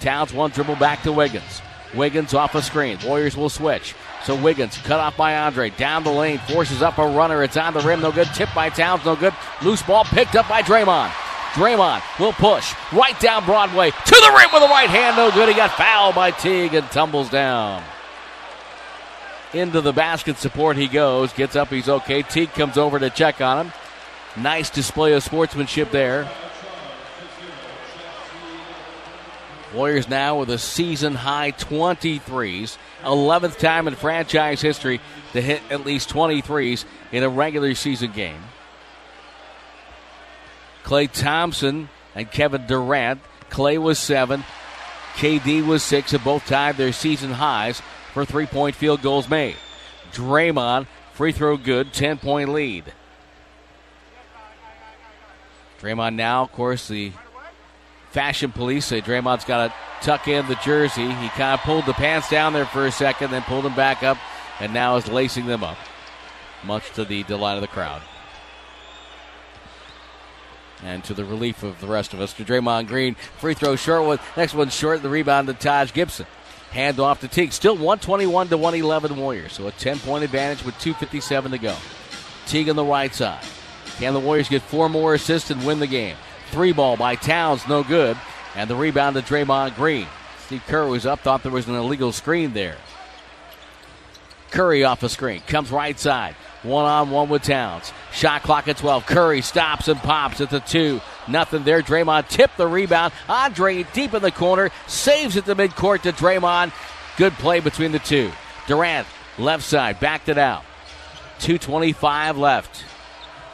Towns, one dribble back to Wiggins. Wiggins off a screen. Warriors will switch. So Wiggins, cut off by Andre. Down the lane, forces up a runner. It's on the rim, no good. Tipped by Towns, no good. Loose ball picked up by Draymond. Draymond will push right down Broadway to the rim with a right hand, no good. He got fouled by Teague and tumbles down. Into the basket support he goes. Gets up, he's okay. Teague comes over to check on him. Nice display of sportsmanship there. Warriors now with a season high 23s. 11th time in franchise history to hit at least 23s in a regular season game. Klay Thompson and Kevin Durant. Klay was seven, KD was six, and both tied their season highs for three point field goals made. Draymond, free throw good, 10 point lead. Draymond now, of course, the fashion police say Draymond's got to tuck in the jersey. He kind of pulled the pants down there for a second, then pulled them back up and now is lacing them up, much to the delight of the crowd. And to the relief of the rest of us, to Draymond Green, free throw short one. Next one short. The rebound to Taj Gibson. Hand off to Teague. Still 121 to 111 Warriors. So a 10 point advantage with 2.57 to go. Teague on the right side. Can the Warriors get four more assists and win the game? Three ball by Towns, no good. And the rebound to Draymond Green. Steve Kerr was up, thought there was an illegal screen there. Curry off the screen, comes right side. One on one with Towns. Shot clock at 12. Curry stops and pops at the two. Nothing there. Draymond tipped the rebound. Andre deep in the corner. Saves at the midcourt to Draymond. Good play between the two. Durant, left side, backed it out. 2.25 left.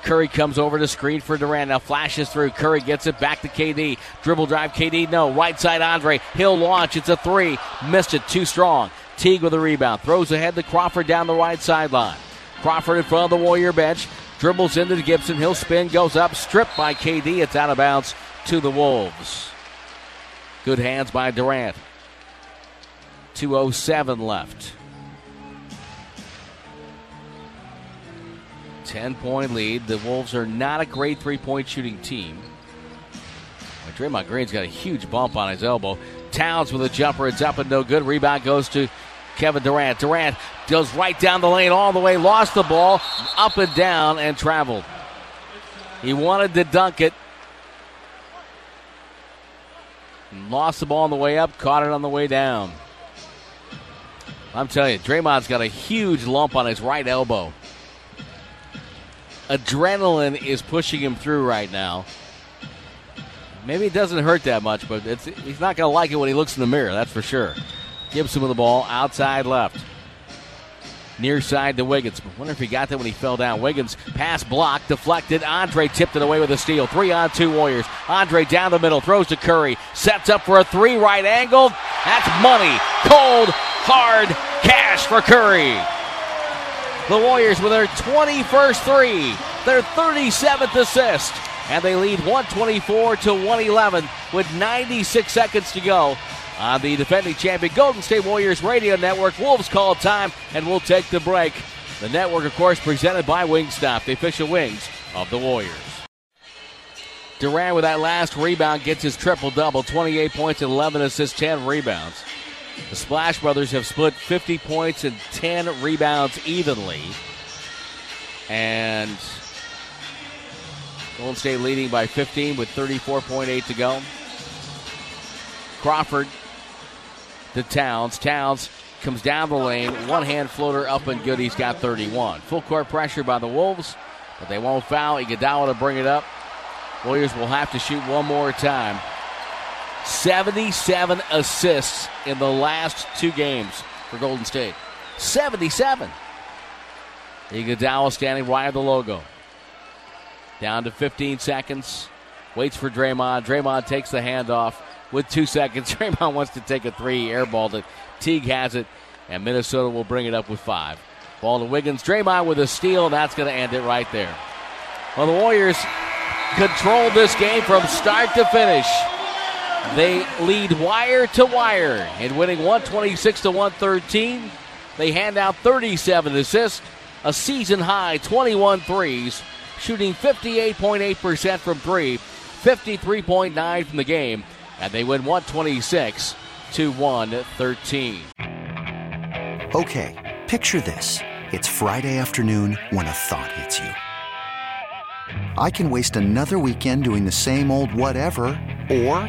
Curry comes over to screen for Durant. Now flashes through. Curry gets it back to KD. Dribble drive. KD, no. Right side, Andre. He'll launch. It's a three. Missed it. Too strong. Teague with a rebound. Throws ahead to Crawford down the right sideline. Crawford in front of the Warrior bench. Dribbles into Gibson. He'll spin. Goes up. Stripped by KD. It's out of bounds to the Wolves. Good hands by Durant. 2.07 left. 10 point lead. The Wolves are not a great three point shooting team. Draymond Green's got a huge bump on his elbow. Towns with a jumper. It's up and no good. Rebound goes to Kevin Durant. Durant goes right down the lane all the way, lost the ball, up and down, and traveled. He wanted to dunk it. Lost the ball on the way up, caught it on the way down. I'm telling you, Draymond's got a huge lump on his right elbow. Adrenaline is pushing him through right now. Maybe it doesn't hurt that much, but he's not going to like it when he looks in the mirror, that's for sure. Gibson with the ball outside left. Near side to Wiggins. I wonder if he got that when he fell down. Wiggins pass blocked, deflected. Andre tipped it away with a steal. Three on two Warriors. Andre down the middle, throws to Curry. Sets up for a three right angle. That's money. Cold, hard cash for Curry. The Warriors with their 21st three, their 37th assist, and they lead 124 to 111 with 96 seconds to go on the defending champion Golden State Warriors radio network. Wolves call time, and we'll take the break. The network, of course, presented by Wingstop, the official wings of the Warriors. Durant with that last rebound gets his triple double 28 points, 11 assists, 10 rebounds. The Splash Brothers have split 50 points and 10 rebounds evenly. And Golden State leading by 15 with 34.8 to go. Crawford to Towns. Towns comes down the lane. One hand floater up and good. He's got 31. Full court pressure by the Wolves, but they won't foul. Iguodala to bring it up. Warriors will have to shoot one more time. 77 assists in the last two games for Golden State. 77. Iguodala standing right of the logo. Down to 15 seconds. Waits for Draymond. Draymond takes the handoff with two seconds. Draymond wants to take a three, airballed it. Teague has it, and Minnesota will bring it up with five. Ball to Wiggins. Draymond with a steal, that's going to end it right there. Well, the Warriors control this game from start to finish. They lead wire to wire in winning 126 to 113. They hand out 37 assists, a season high 21 threes, shooting 58.8% from three, 53.9 from the game and they win 126 to 113. Okay, picture this. It's Friday afternoon when a thought hits you. I can waste another weekend doing the same old whatever, or